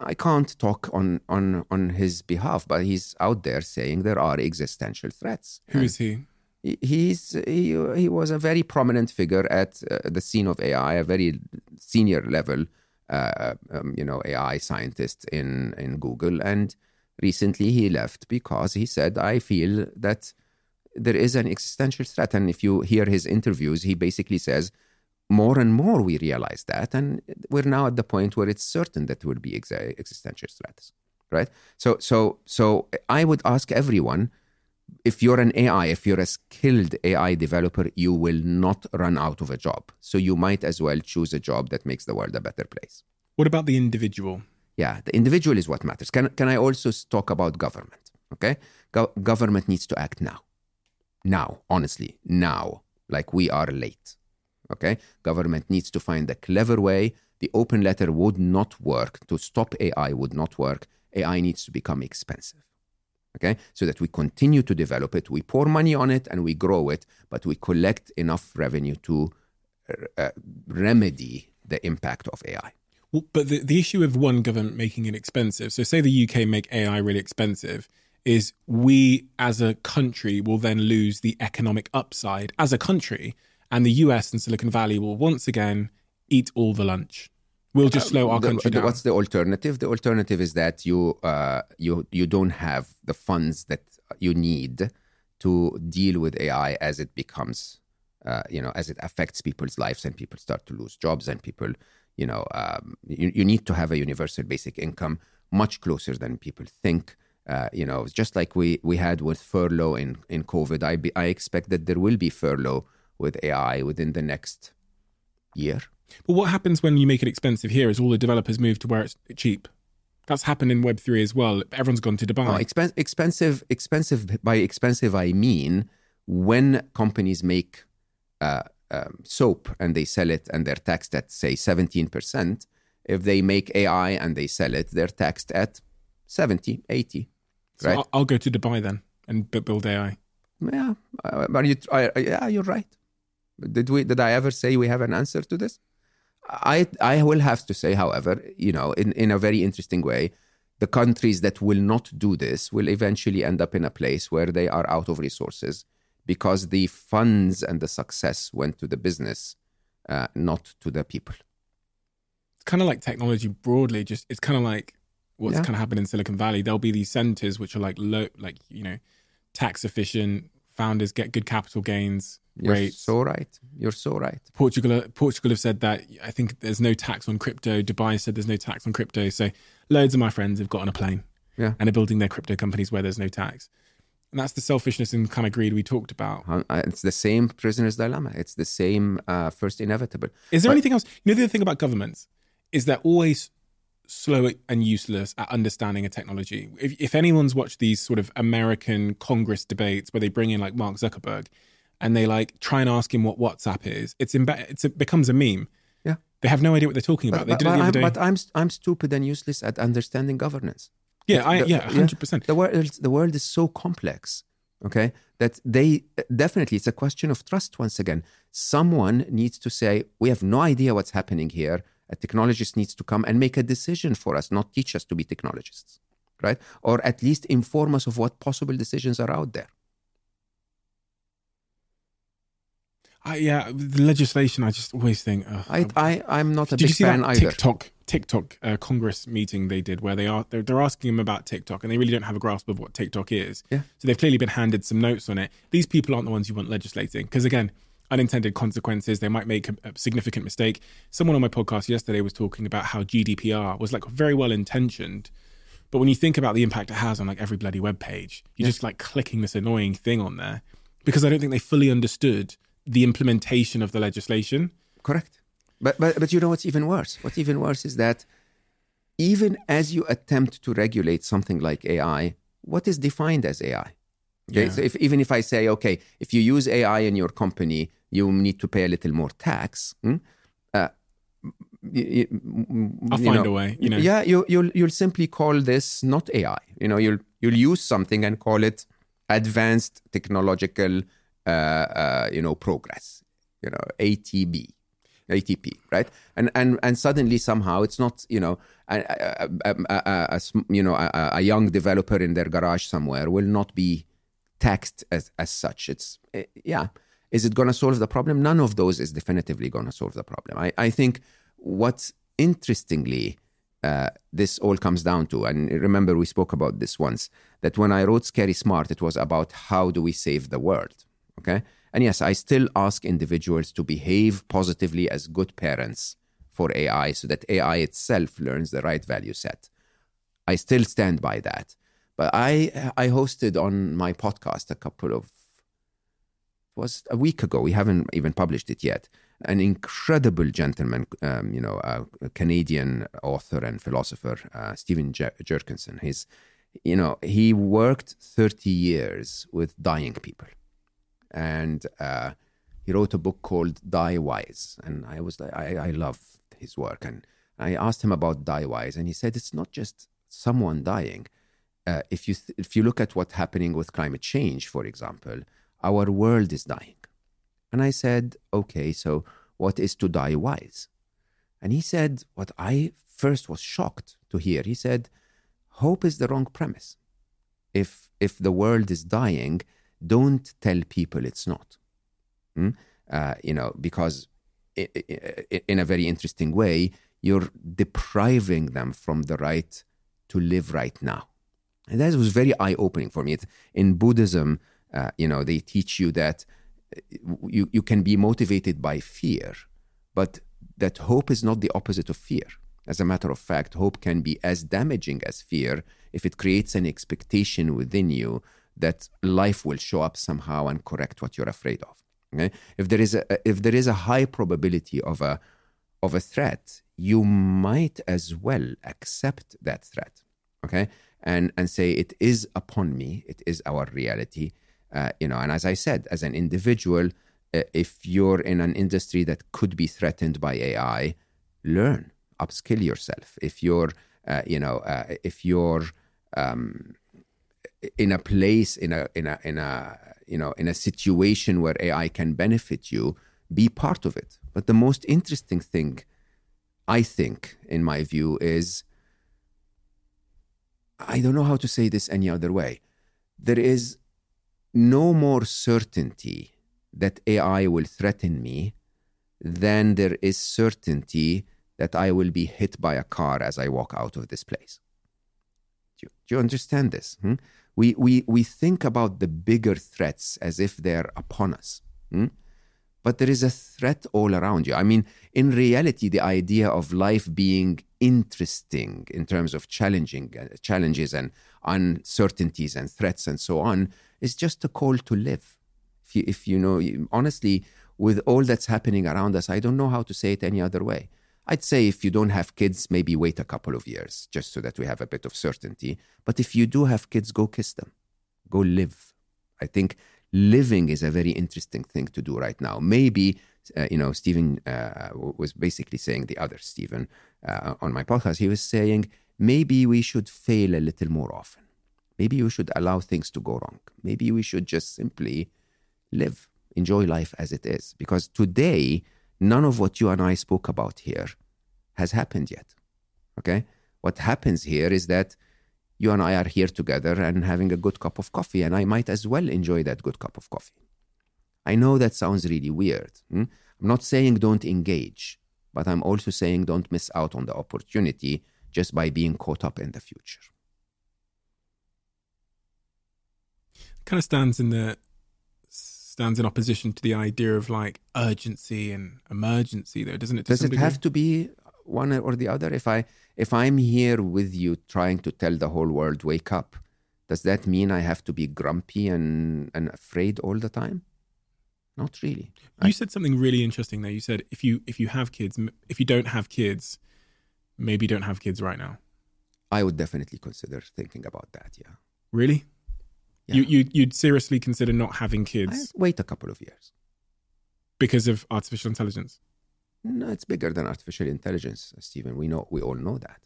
I can't talk on on on his behalf, but he's out there saying there are existential threats. Who is he? He- he's he, he was a very prominent figure at uh, the scene of AI, a very senior level, uh, um, you know, AI scientist in in Google. And recently he left because he said, "I feel that there is an existential threat." And if you hear his interviews, he basically says. More and more, we realize that, and we're now at the point where it's certain that there will be ex- existential threats, right? So, so, so, I would ask everyone: if you're an AI, if you're a skilled AI developer, you will not run out of a job. So you might as well choose a job that makes the world a better place. What about the individual? Yeah, the individual is what matters. Can, can I also talk about government? Okay. Go- government needs to act now. Now, honestly, now, like we are late. Okay. Government needs to find a clever way. The open letter would not work. To stop AI would not work. AI needs to become expensive okay so that we continue to develop it we pour money on it and we grow it but we collect enough revenue to uh, remedy the impact of ai Well, but the, the issue of one government making it expensive, so say the UK make AI really expensive, is we as a country will then lose the economic upside as a country, and the US and Silicon Valley will once again eat all the lunch. We'll just slow our The- country down. what's the alternative? The alternative is that you uh, you you don't have the funds that you need to deal with ai as it becomes uh, you know as it affects people's lives and people start to lose jobs and people you know um, you, you need to have a universal basic income much closer than people think. Uh, you know just like we we had with furlough in in covid i be, i expect that there will be furlough with ai within the next year But what happens when you make it expensive here is all the developers move to where it's cheap. That's happened in Web3 as well. Everyone's gone to Dubai. No, expen- expensive, expensive. By expensive, I mean when companies make uh, um, soap and they sell it and they're taxed at say seventeen percent. If they make AI and they sell it, they're taxed at 70, 80. so right? I'll, I'll go to Dubai then and bu- build AI. Yeah, uh, are you? Uh, yeah, you're right. Did we? Did I ever say we have an answer to this? I I will have to say, however, you know, in in a very interesting way, the countries that will not do this will eventually end up in a place where they are out of resources because the funds and the success went to the business, uh, not to the people. It's kind of like technology broadly. Just it's kind of like what's Yeah. kind of happened in Silicon Valley. There'll be these centers which are like low, like you know, tax efficient. Founders get good capital gains You're rates. so right. You're so right. Portugal Portugal have said that I think there's no tax on crypto. Dubai said there's no tax on crypto. So loads of my friends have got on a plane Yeah. and are building their crypto companies where there's no tax. And that's the selfishness and kind of greed we talked about. Uh, It's the same prisoner's dilemma. It's the same uh, first inevitable. Is there But- anything else? You know, the other thing about governments is they're always slow and useless at understanding a technology. If, if anyone's watched these sort of American Congress debates where they bring in like Mark Zuckerberg and they like try and ask him what WhatsApp is, it's imbe- it's it becomes a meme. Yeah. They have no idea what they're talking about. But, they but, did it the I'm, but I'm I'm stupid and useless at understanding governance. yeah, I, The- yeah, hundred percent. The world the world is so complex. Okay, that they definitely it's a question of trust once again someone needs to say we have no idea what's happening here a technologist needs to come and make a decision for us not teach us to be technologists right or at least inform us of what possible decisions are out there I, yeah, the legislation. I just always think. ugh, I, I i'm not a Did you see fan that either TikTok TikTok uh, Congress meeting they did where they are they're, they're asking them about TikTok and they really don't have a grasp of what TikTok is. Yeah. So they've clearly been handed some notes on it. These people aren't the ones you want legislating because again, unintended consequences. They might make a, a significant mistake. Someone on my podcast yesterday was talking about how GDPR was like very well intentioned. But when you think about the impact it has on like every bloody web page, you're just like clicking this annoying thing on there because I don't think they fully understood the implementation of the legislation. Correct. But, but but you know what's even worse? What's even worse is that even as you attempt to regulate something like AI, what is defined as AI? Okay, Yeah. so if, even if I say, okay, if you use AI in your company, you need to pay a little more tax. hmm? Uh, y- y- I'll you find know, a way, you know. Yeah, you, you'll you'll simply call this not AI. You know, you'll you'll use something and call it advanced technological, uh, uh, you know, progress. You know, ATB. ATP, right? And and and suddenly somehow it's not you know a, a, a, a, you know a, a young developer in their garage somewhere will not be taxed as as such. It's eh, yeah. Is it going to solve the problem? None of those is definitively going to solve the problem. I I think what interestingly uh, this all comes down to, and remember we spoke about this once, that when I wrote Scary Smart, it was about how do we save the world. Okay. And yes, I still ask individuals to behave positively as good parents for AI so that AI itself learns the right value set. I still stand by that. But I I hosted on my podcast a couple of was a week ago. We haven't even published it yet. An incredible gentleman, um, you know, a, Canadian author and philosopher, uh, Stephen Jer- Jenkinson. He's, you know, he worked thirty years with dying people and uh, he wrote a book called Die Wise. And I was like, I, I love his work. And I asked him about Die Wise, and he said it's not just someone dying. Uh, if you th- if you look at what's happening with climate change, for example, our world is dying. And I said, okay, so what is to die wise? And he said, what I first was shocked to hear. He said, hope is the wrong premise. If if the world is dying, don't tell people it's not. Hmm? Uh, you know, because in a very interesting way, you're depriving them from the right to live right now. And that was very eye opening for me. It, in Buddhism, uh, you know, they teach you that uh, you, you can be motivated by fear, but that hope is not the opposite of fear. As a matter of fact, hope can be as damaging as fear if it creates an expectation within you that life will show up somehow and correct what you're afraid of. Okay? If there is a if there is a high probability of a of a threat, you might as well accept that threat. Okay, and and say it is upon me. It is our reality. Uh, you know, and as I said, as an individual, uh, if you're in an industry that could be threatened by AI, learn, upskill yourself. If you're, uh, you know, uh, if you're um, in a place in a in a in a you know in a situation where AI can benefit you, be part of it. But the most interesting thing, I think, in my view, is I don't know how to say this any other way. There is no more certainty that AI will threaten me than there is certainty that I will be hit by a car as I walk out of this place. Do you, do you understand this? hmm? We, we, we think about the bigger threats as if they're upon us. hmm? But there is a threat all around you. I mean, in reality, the idea of life being interesting in terms of challenging uh, challenges and uncertainties and threats and so on is just a call to live. If you, if you know, honestly, with all that's happening around us, I don't know how to say it any other way. I'd say if you don't have kids, maybe wait a couple of years just so that we have a bit of certainty. But if you do have kids, go kiss them, go live. I think living is a very interesting thing to do right now. Maybe, uh, you know, Stephen uh, was basically saying the other Stephen uh, on my podcast. He was saying maybe we should fail a little more often. Maybe we should allow things to go wrong. Maybe we should just simply live, enjoy life as it is. Because today, none of what you and I spoke about here has happened yet. Okay? What happens here is that you and I are here together and having a good cup of coffee, and I might as well enjoy that good cup of coffee. I know that sounds really weird. hmm? I'm not saying don't engage, but I'm also saying don't miss out on the opportunity just by being caught up in the future. Kind of stands in the stands in opposition to the idea of like urgency and emergency though doesn't it Does it have to be one or the other? If I if I'm here with you trying to tell the whole world wake up, does that mean I have to be grumpy and, and afraid all the time? Not really. you said something really interesting there you said if you if you have kids if you don't have kids maybe don't have kids right now I would definitely consider thinking about that. Yeah. really Yeah. you, you you'd seriously consider not having kids wait a couple of years. because of artificial intelligence No, it's bigger than artificial intelligence, Steven. We know we all know that.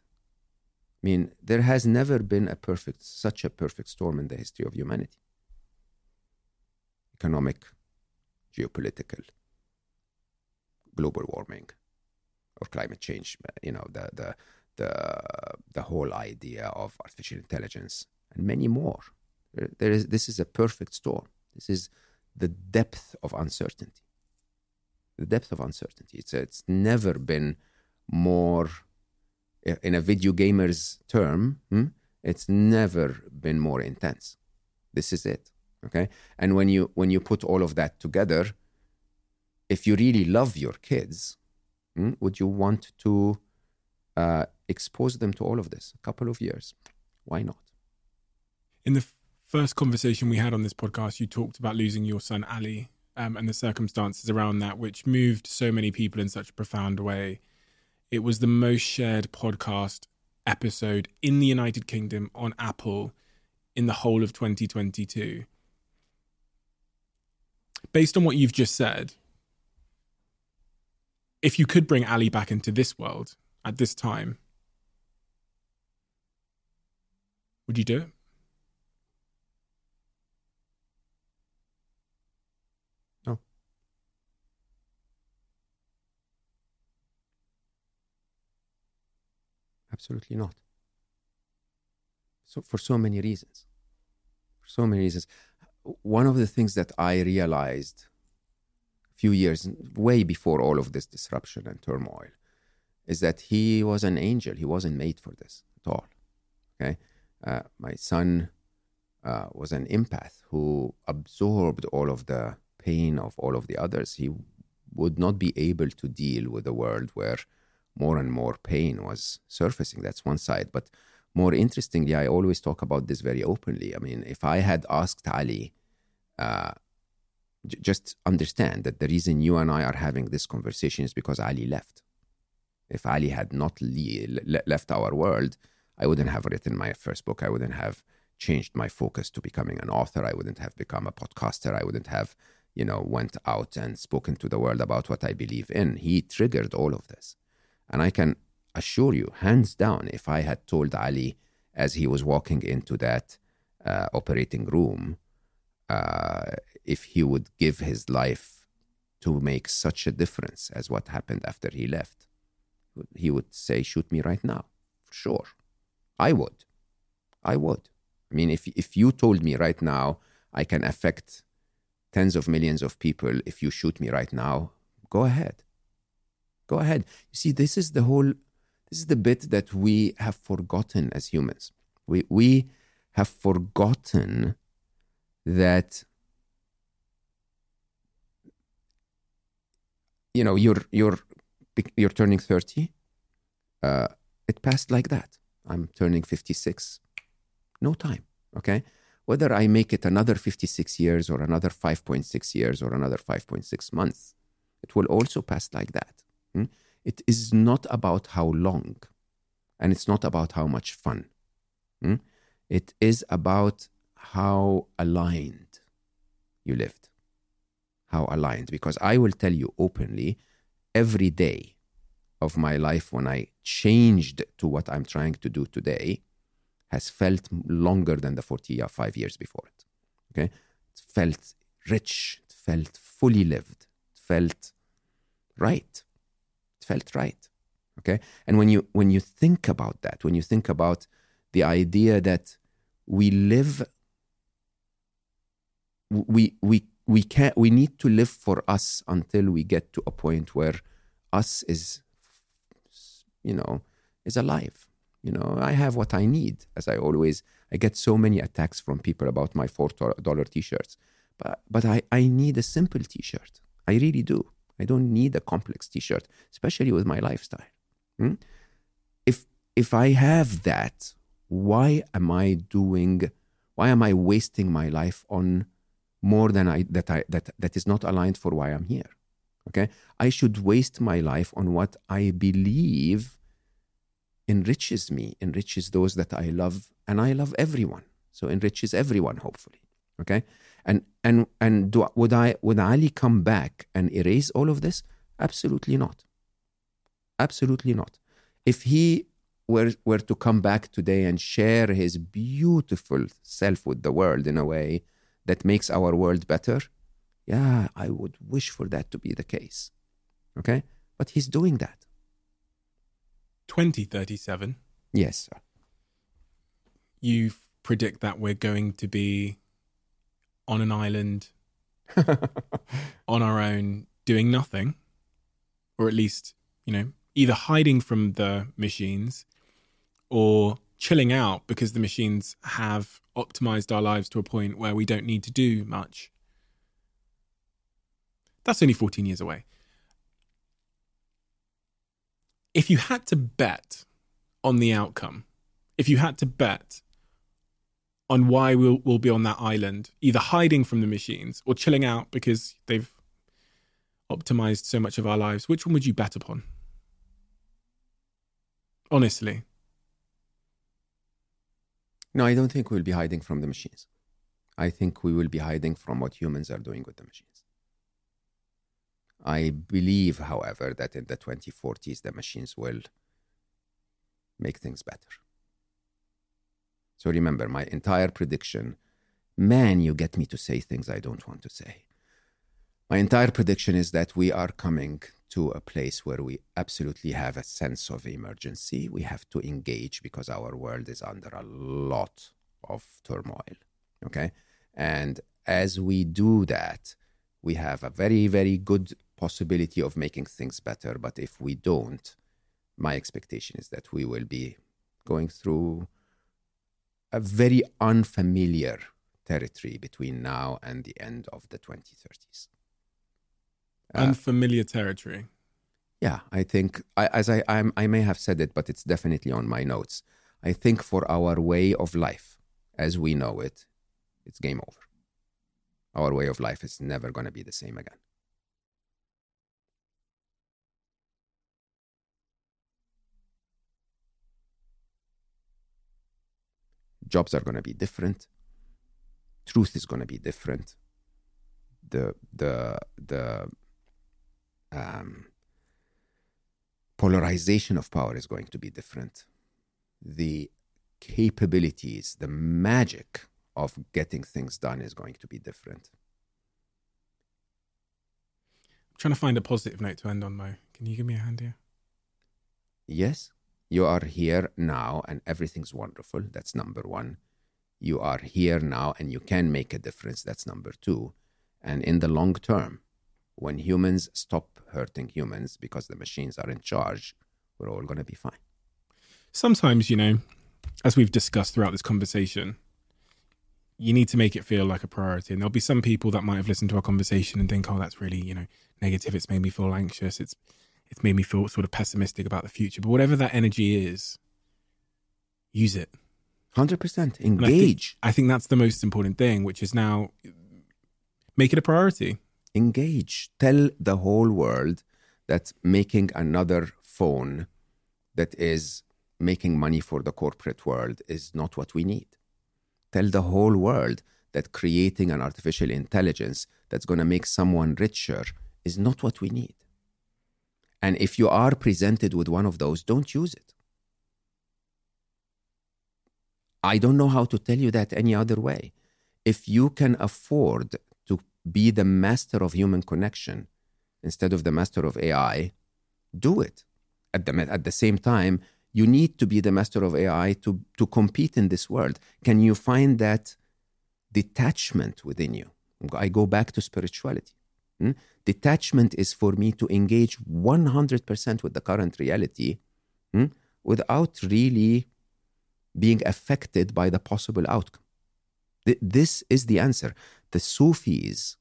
I mean, there has never been a perfect, such a perfect storm in the history of humanity. Economic, geopolitical, global warming, or climate change. You know, the the the the whole idea of artificial intelligence and many more. There, is this is a perfect storm. This is the depth of uncertainty the depth of uncertainty. It's it's never been more in a video gamer's term. hmm, It's never been more intense. This is it. Okay, and when you when you put all of that together, if you really love your kids, hmm, would you want to uh, expose them to all of this? A couple of years, why not? in the first conversation we had on this podcast you talked about losing your son ali um, and the circumstances around that which moved so many people in such a profound way. It was the most shared podcast episode in the united kingdom on apple in the whole of 2022 based on what you've just said if you could bring ali back into this world at this time would you do it Absolutely not. So for so many reasons. For so many reasons. One of the things that I realized a few years way before all of this disruption and turmoil is that he was an angel. He wasn't made for this at all. Okay. Uh, my son uh, was an empath who absorbed all of the pain of all of the others. He would not be able to deal with a world where more and more pain was surfacing. That's one side. But more interestingly, I always talk about this very openly. I mean, if I had asked Ali, uh, j- just understand that the reason you and I are having this conversation is because Ali left. If Ali had not le- le- left our world, I wouldn't have written my first book. I wouldn't have changed my focus to becoming an author. I wouldn't have become a podcaster. I wouldn't have, you know, went out and spoken to the world about what I believe in. He triggered all of this. And I can assure you, hands down, if I had told Ali as he was walking into that uh, operating room, uh, if he would give his life to make such a difference as what happened after he left, he would say, Shoot me right now. For sure. I would. I would. I mean, if, if you told me right now I can affect tens of millions of people if you shoot me right now, go ahead go ahead. You see this is the whole this is the bit that we have forgotten as humans. We we have forgotten that you know you're you're you're turning 30 uh, it passed like that. I'm turning 56 no time okay? Whether i make it another 56 years or another 5.6 years or another 5.6 months it will also pass like that? It is not about how long, and it's not about how much fun. Hmm? It is about how aligned you lived. How aligned. Because I will tell you openly, every day of my life when I changed to what I'm trying to do today has felt longer than the 45 years before it. Okay? It felt rich, it felt fully lived, it felt right. It felt right. Okay? And when you when you think about that, when you think about the idea that we live we we we can't we need to live for us until we get to a point where us is you know is alive you know i have what i need as i always i get so many attacks from people about my four dollar t-shirts but but i i need a simple t-shirt i really do i don't need a complex t-shirt especially with my lifestyle hmm? if if i have that why am i doing why am i wasting my life on more than I that I that that is not aligned for why I'm here. Okay, I should waste my life on what I believe enriches me, enriches those that I love, and I love everyone. So enriches everyone, hopefully. Okay, and and and do, would I would Ali come back and erase all of this? Absolutely not. Absolutely not. If he were were to come back today and share his beautiful self with the world in a way that makes our world better, yeah, I would wish for that to be the case. Okay? But he's doing that. 2037. Yes, sir. You predict that we're going to be on an island on our own doing nothing, or at least, you know, either hiding from the machines or chilling out because the machines have optimized our lives to a point where we don't need to do much. That's only 14 years away. If you had to bet on the outcome, if you had to bet on why we'll, we'll be on that island, either hiding from the machines or chilling out because they've optimized so much of our lives, which one would you bet upon? Honestly. No, I don't think we'll be hiding from the machines. I think we will be hiding from what humans are doing with the machines. I believe, however, that in the 2040s, the machines will make things better. So remember, my entire prediction man, you get me to say things I don't want to say. My entire prediction is that we are coming to a place where we absolutely have a sense of emergency. We have to engage because our world is under a lot of turmoil. Okay. And as we do that, we have a very, very good possibility of making things better. But if we don't, my expectation is that we will be going through a very unfamiliar territory between now and the end of the 2030s. Uh, unfamiliar territory. Yeah, I think I, as I I'm, I may have said it, but it's definitely on my notes. I think for our way of life, as we know it, it's game over. Our way of life is never going to be the same again. Jobs are going to be different. Truth is going to be different. The the the um, polarization of power is going to be different. The capabilities, the magic of getting things done is going to be different. I'm trying to find a positive note to end on, Mo. Can you give me a hand here? Yes, you are here now and everything's wonderful. That's number one. You are here now and you can make a difference. That's number two. And in the long term, when humans stop hurting humans because the machines are in charge, we're all going to be fine. Sometimes, you know, as we've discussed throughout this conversation, you need to make it feel like a priority. And there'll be some people that might have listened to our conversation and think, oh, that's really, you know, negative. It's made me feel anxious. It's it's made me feel sort of pessimistic about the future. But whatever that energy is, use it. 100% engage. I think, I think that's the most important thing, which is now make it a priority engage. Tell the whole world that making another phone that is making money for the corporate world is not what we need. Tell the whole world that creating an artificial intelligence that's going to make someone richer is not what we need. And if you are presented with one of those, don't use it. I don't know how to tell you that any other way. If you can afford to be the master of human connection instead of the master of AI, do it. At the, at the same time, you need to be the master of AI to, to compete in this world. Can you find that detachment within you? I go back to spirituality. Hmm? Detachment is for me to engage 100% with the current reality hmm, without really being affected by the possible outcome. Th- this is the answer. The Sufis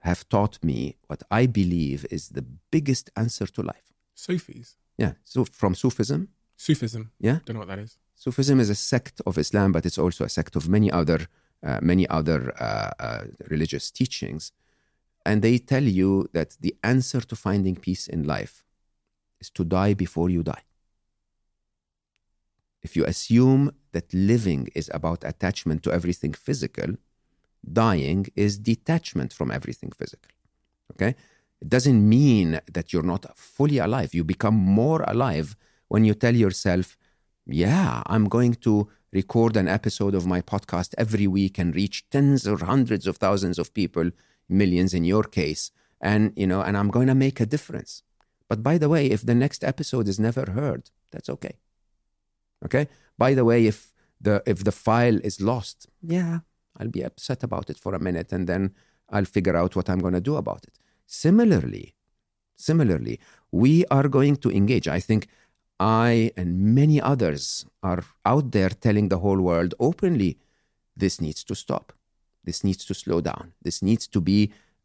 have taught me what I believe is the biggest answer to life. Sufis. Yeah, so from Sufism, Sufism. yeah, Don't know what that is. Sufism is a sect of Islam, but it's also a sect of many other uh, many other uh, uh, religious teachings, and they tell you that the answer to finding peace in life is to die before you die. If you assume that living is about attachment to everything physical, dying is detachment from everything physical. Okay? It doesn't mean that you're not fully alive. You become more alive when you tell yourself, yeah, I'm going to record an episode of my podcast every week and reach tens or hundreds of thousands of people, millions in your case, and you know, and I'm going to make a difference. But by the way, if the next episode is never heard, that's okay. Okay? By the way, if the if the file is lost, yeah, I'll be upset about it for a minute and then I'll figure out what I'm going to do about it. Similarly, similarly, we are going to engage. I think I and many others are out there telling the whole world openly this needs to stop. This needs to slow down. This needs to be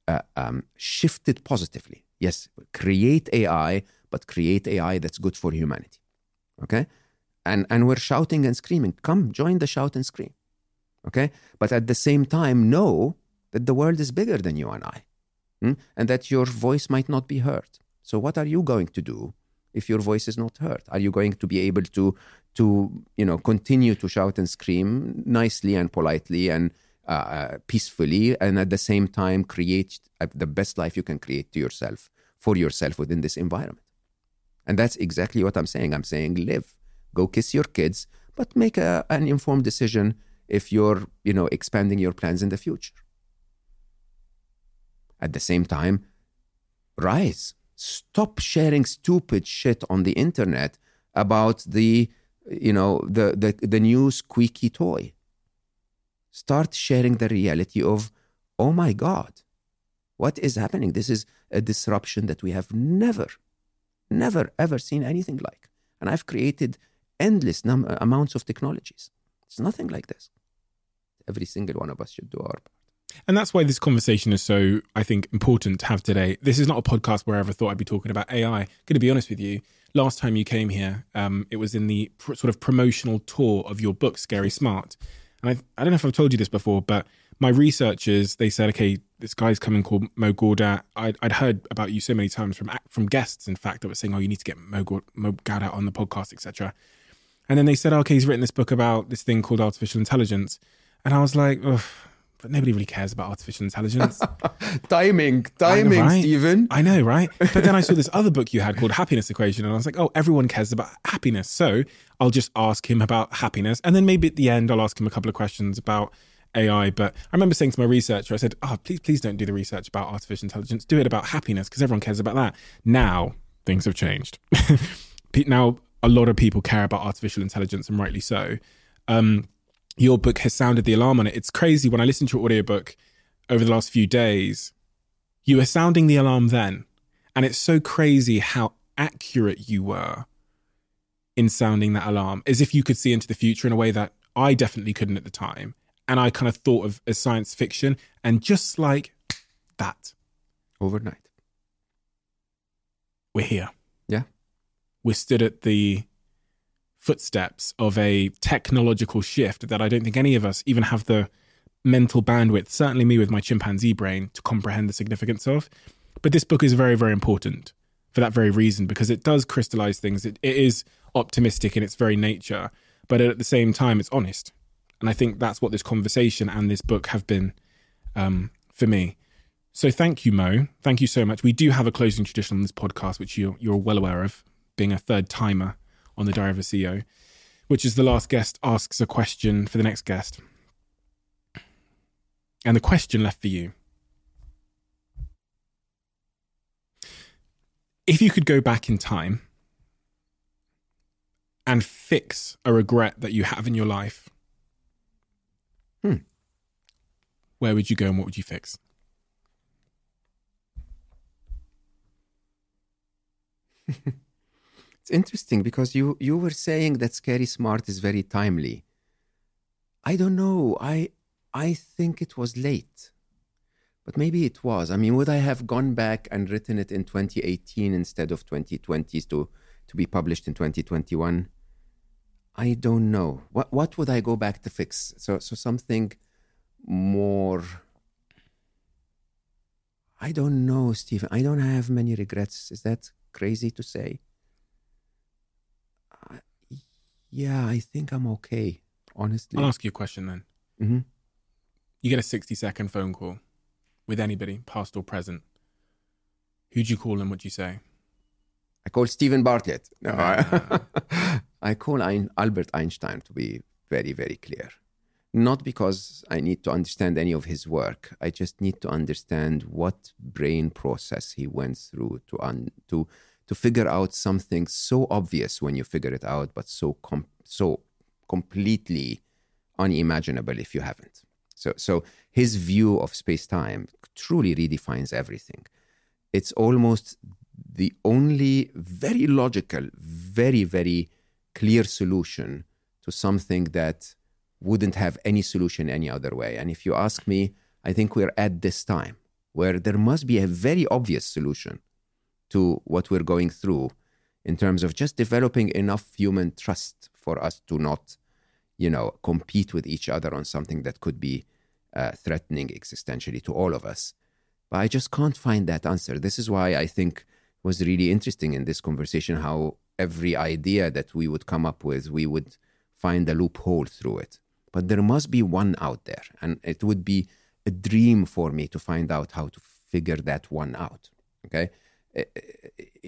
uh, um, shifted positively. Yes, create AI, but create AI that's good for humanity. Okay? And, and we're shouting and screaming. Come, join the shout and scream. Okay? But at the same time, know that the world is bigger than you and I, hmm? and that your voice might not be heard. So, what are you going to do if your voice is not heard? Are you going to be able to, to you know, continue to shout and scream nicely and politely and uh, uh, peacefully, and at the same time create uh, the best life you can create to yourself for yourself within this environment? And that's exactly what I'm saying. I'm saying live, go kiss your kids, but make a, an informed decision if you're, you know, expanding your plans in the future. At the same time, rise. Stop sharing stupid shit on the internet about the, you know, the the, the new squeaky toy. Start sharing the reality of, oh my God, what is happening? This is a disruption that we have never, never ever seen anything like. And I've created endless num- amounts of technologies. It's nothing like this. Every single one of us should do our part. And that's why this conversation is so, I think, important to have today. This is not a podcast where I ever thought I'd be talking about AI. Going to be honest with you, last time you came here, um, it was in the pr- sort of promotional tour of your book, Scary Smart. And I, I don't know if I've told you this before, but my researchers they said, okay, this guy's coming called Mo Gawdat. I'd, I'd heard about you so many times from from guests, in fact, that were saying, oh, you need to get Mo, Gaud- Mo on the podcast, etc. And then they said, oh, okay, he's written this book about this thing called artificial intelligence. And I was like, Ugh, but nobody really cares about artificial intelligence. Timing, I know, timing, right? Steven. I know, right? But then I saw this other book you had called Happiness Equation, and I was like, oh, everyone cares about happiness. So I'll just ask him about happiness. And then maybe at the end, I'll ask him a couple of questions about AI. But I remember saying to my researcher, I said, oh, please, please don't do the research about artificial intelligence. Do it about happiness because everyone cares about that. Now, things have changed. Now, a lot of people care about artificial intelligence, and rightly so. Um, your book has sounded the alarm on it. It's crazy when I listened to your audiobook over the last few days, you were sounding the alarm then. And it's so crazy how accurate you were in sounding that alarm, as if you could see into the future in a way that I definitely couldn't at the time. And I kind of thought of as science fiction. And just like that, Overnight. we're here. Yeah. We're stood at the footsteps of a technological shift that I don't think any of us even have the mental bandwidth, certainly me with my chimpanzee brain, to comprehend the significance of. But this book is very, very important for that very reason because it does crystallize things. It, it is optimistic in its very nature, but at the same time, it's honest. And I think that's what this conversation and this book have been um, for me. So thank you, Mo. Thank you so much. We do have a closing tradition on this podcast, which you're, you're well aware of, being a third timer on the Diary of a CEO. which is the last guest asks a question for the next guest. And the question left for you if you could go back in time and fix a regret that you have in your life, Hmm. where would you go and what would you fix? It's interesting because you you were saying that Scary Smart is very timely. I don't know. I I think it was late. But maybe it was. I mean, would I have gone back and written it in 2018 instead of 2020 to to be published in 2021? I don't know. What what would I go back to fix? So so something more I don't know, Steven. I don't have many regrets. Is that crazy to say? Uh, yeah, I think I'm okay, honestly. I'll ask you a question then. hmm You get a 60 second phone call with anybody, past or present. Who'd you call and what'd you say? I call Steven Bartlett. No, I, I call Ein, Albert Einstein to be very, very clear. Not because I need to understand any of his work. I just need to understand what brain process he went through to un, to to figure out something so obvious when you figure it out, but so com- so completely unimaginable if you haven't. So so his view of space time truly redefines everything. It's almost the only very logical, very, very clear solution to something that wouldn't have any solution any other way. And if you ask me, I think we're at this time where there must be a very obvious solution to what we're going through in terms of just developing enough human trust for us to not, you know, compete with each other on something that could be uh, threatening existentially to all of us. But I just can't find that answer. This is why I think was really interesting in this conversation how every idea that we would come up with, we would find a loophole through it. But there must be one out there. And it would be a dream for me to find out how to figure that one out. Okay.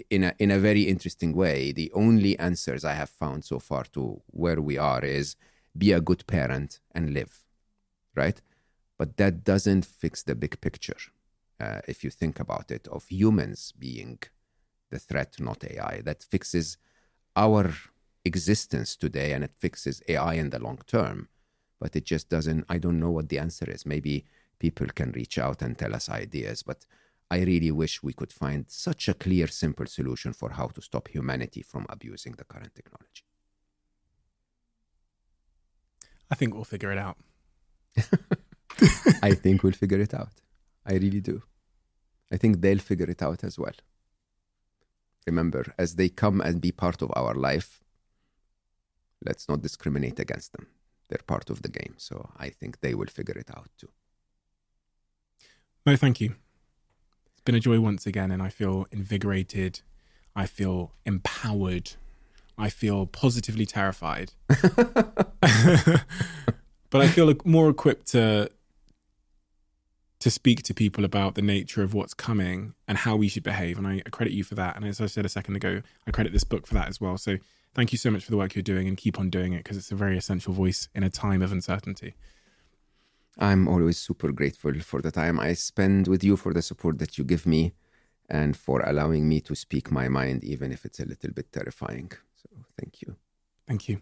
In a, in a very interesting way, the only answers I have found so far to where we are is be a good parent and live. Right. But that doesn't fix the big picture. Uh, if you think about it, of humans being the threat, not AI. That fixes our existence today and it fixes AI in the long term. But it just doesn't, I don't know what the answer is. Maybe people can reach out and tell us ideas, but I really wish we could find such a clear, simple solution for how to stop humanity from abusing the current technology. I think we'll figure it out. I think we'll figure it out. I really do. I think they'll figure it out as well. Remember, as they come and be part of our life, let's not discriminate against them. They're part of the game. So I think they will figure it out too. Mo, thank you. Been a joy once again, and I feel invigorated. I feel empowered. I feel positively terrified. but I feel more equipped to to speak to people about the nature of what's coming and how we should behave. And I credit you for that. And as I said a second ago, I credit this book for that as well. So thank you so much for the work you're doing and keep on doing it because it's a very essential voice in a time of uncertainty. I'm always super grateful for the time I spend with you, for the support that you give me, and for allowing me to speak my mind, even if it's a little bit terrifying. So thank you. Thank you.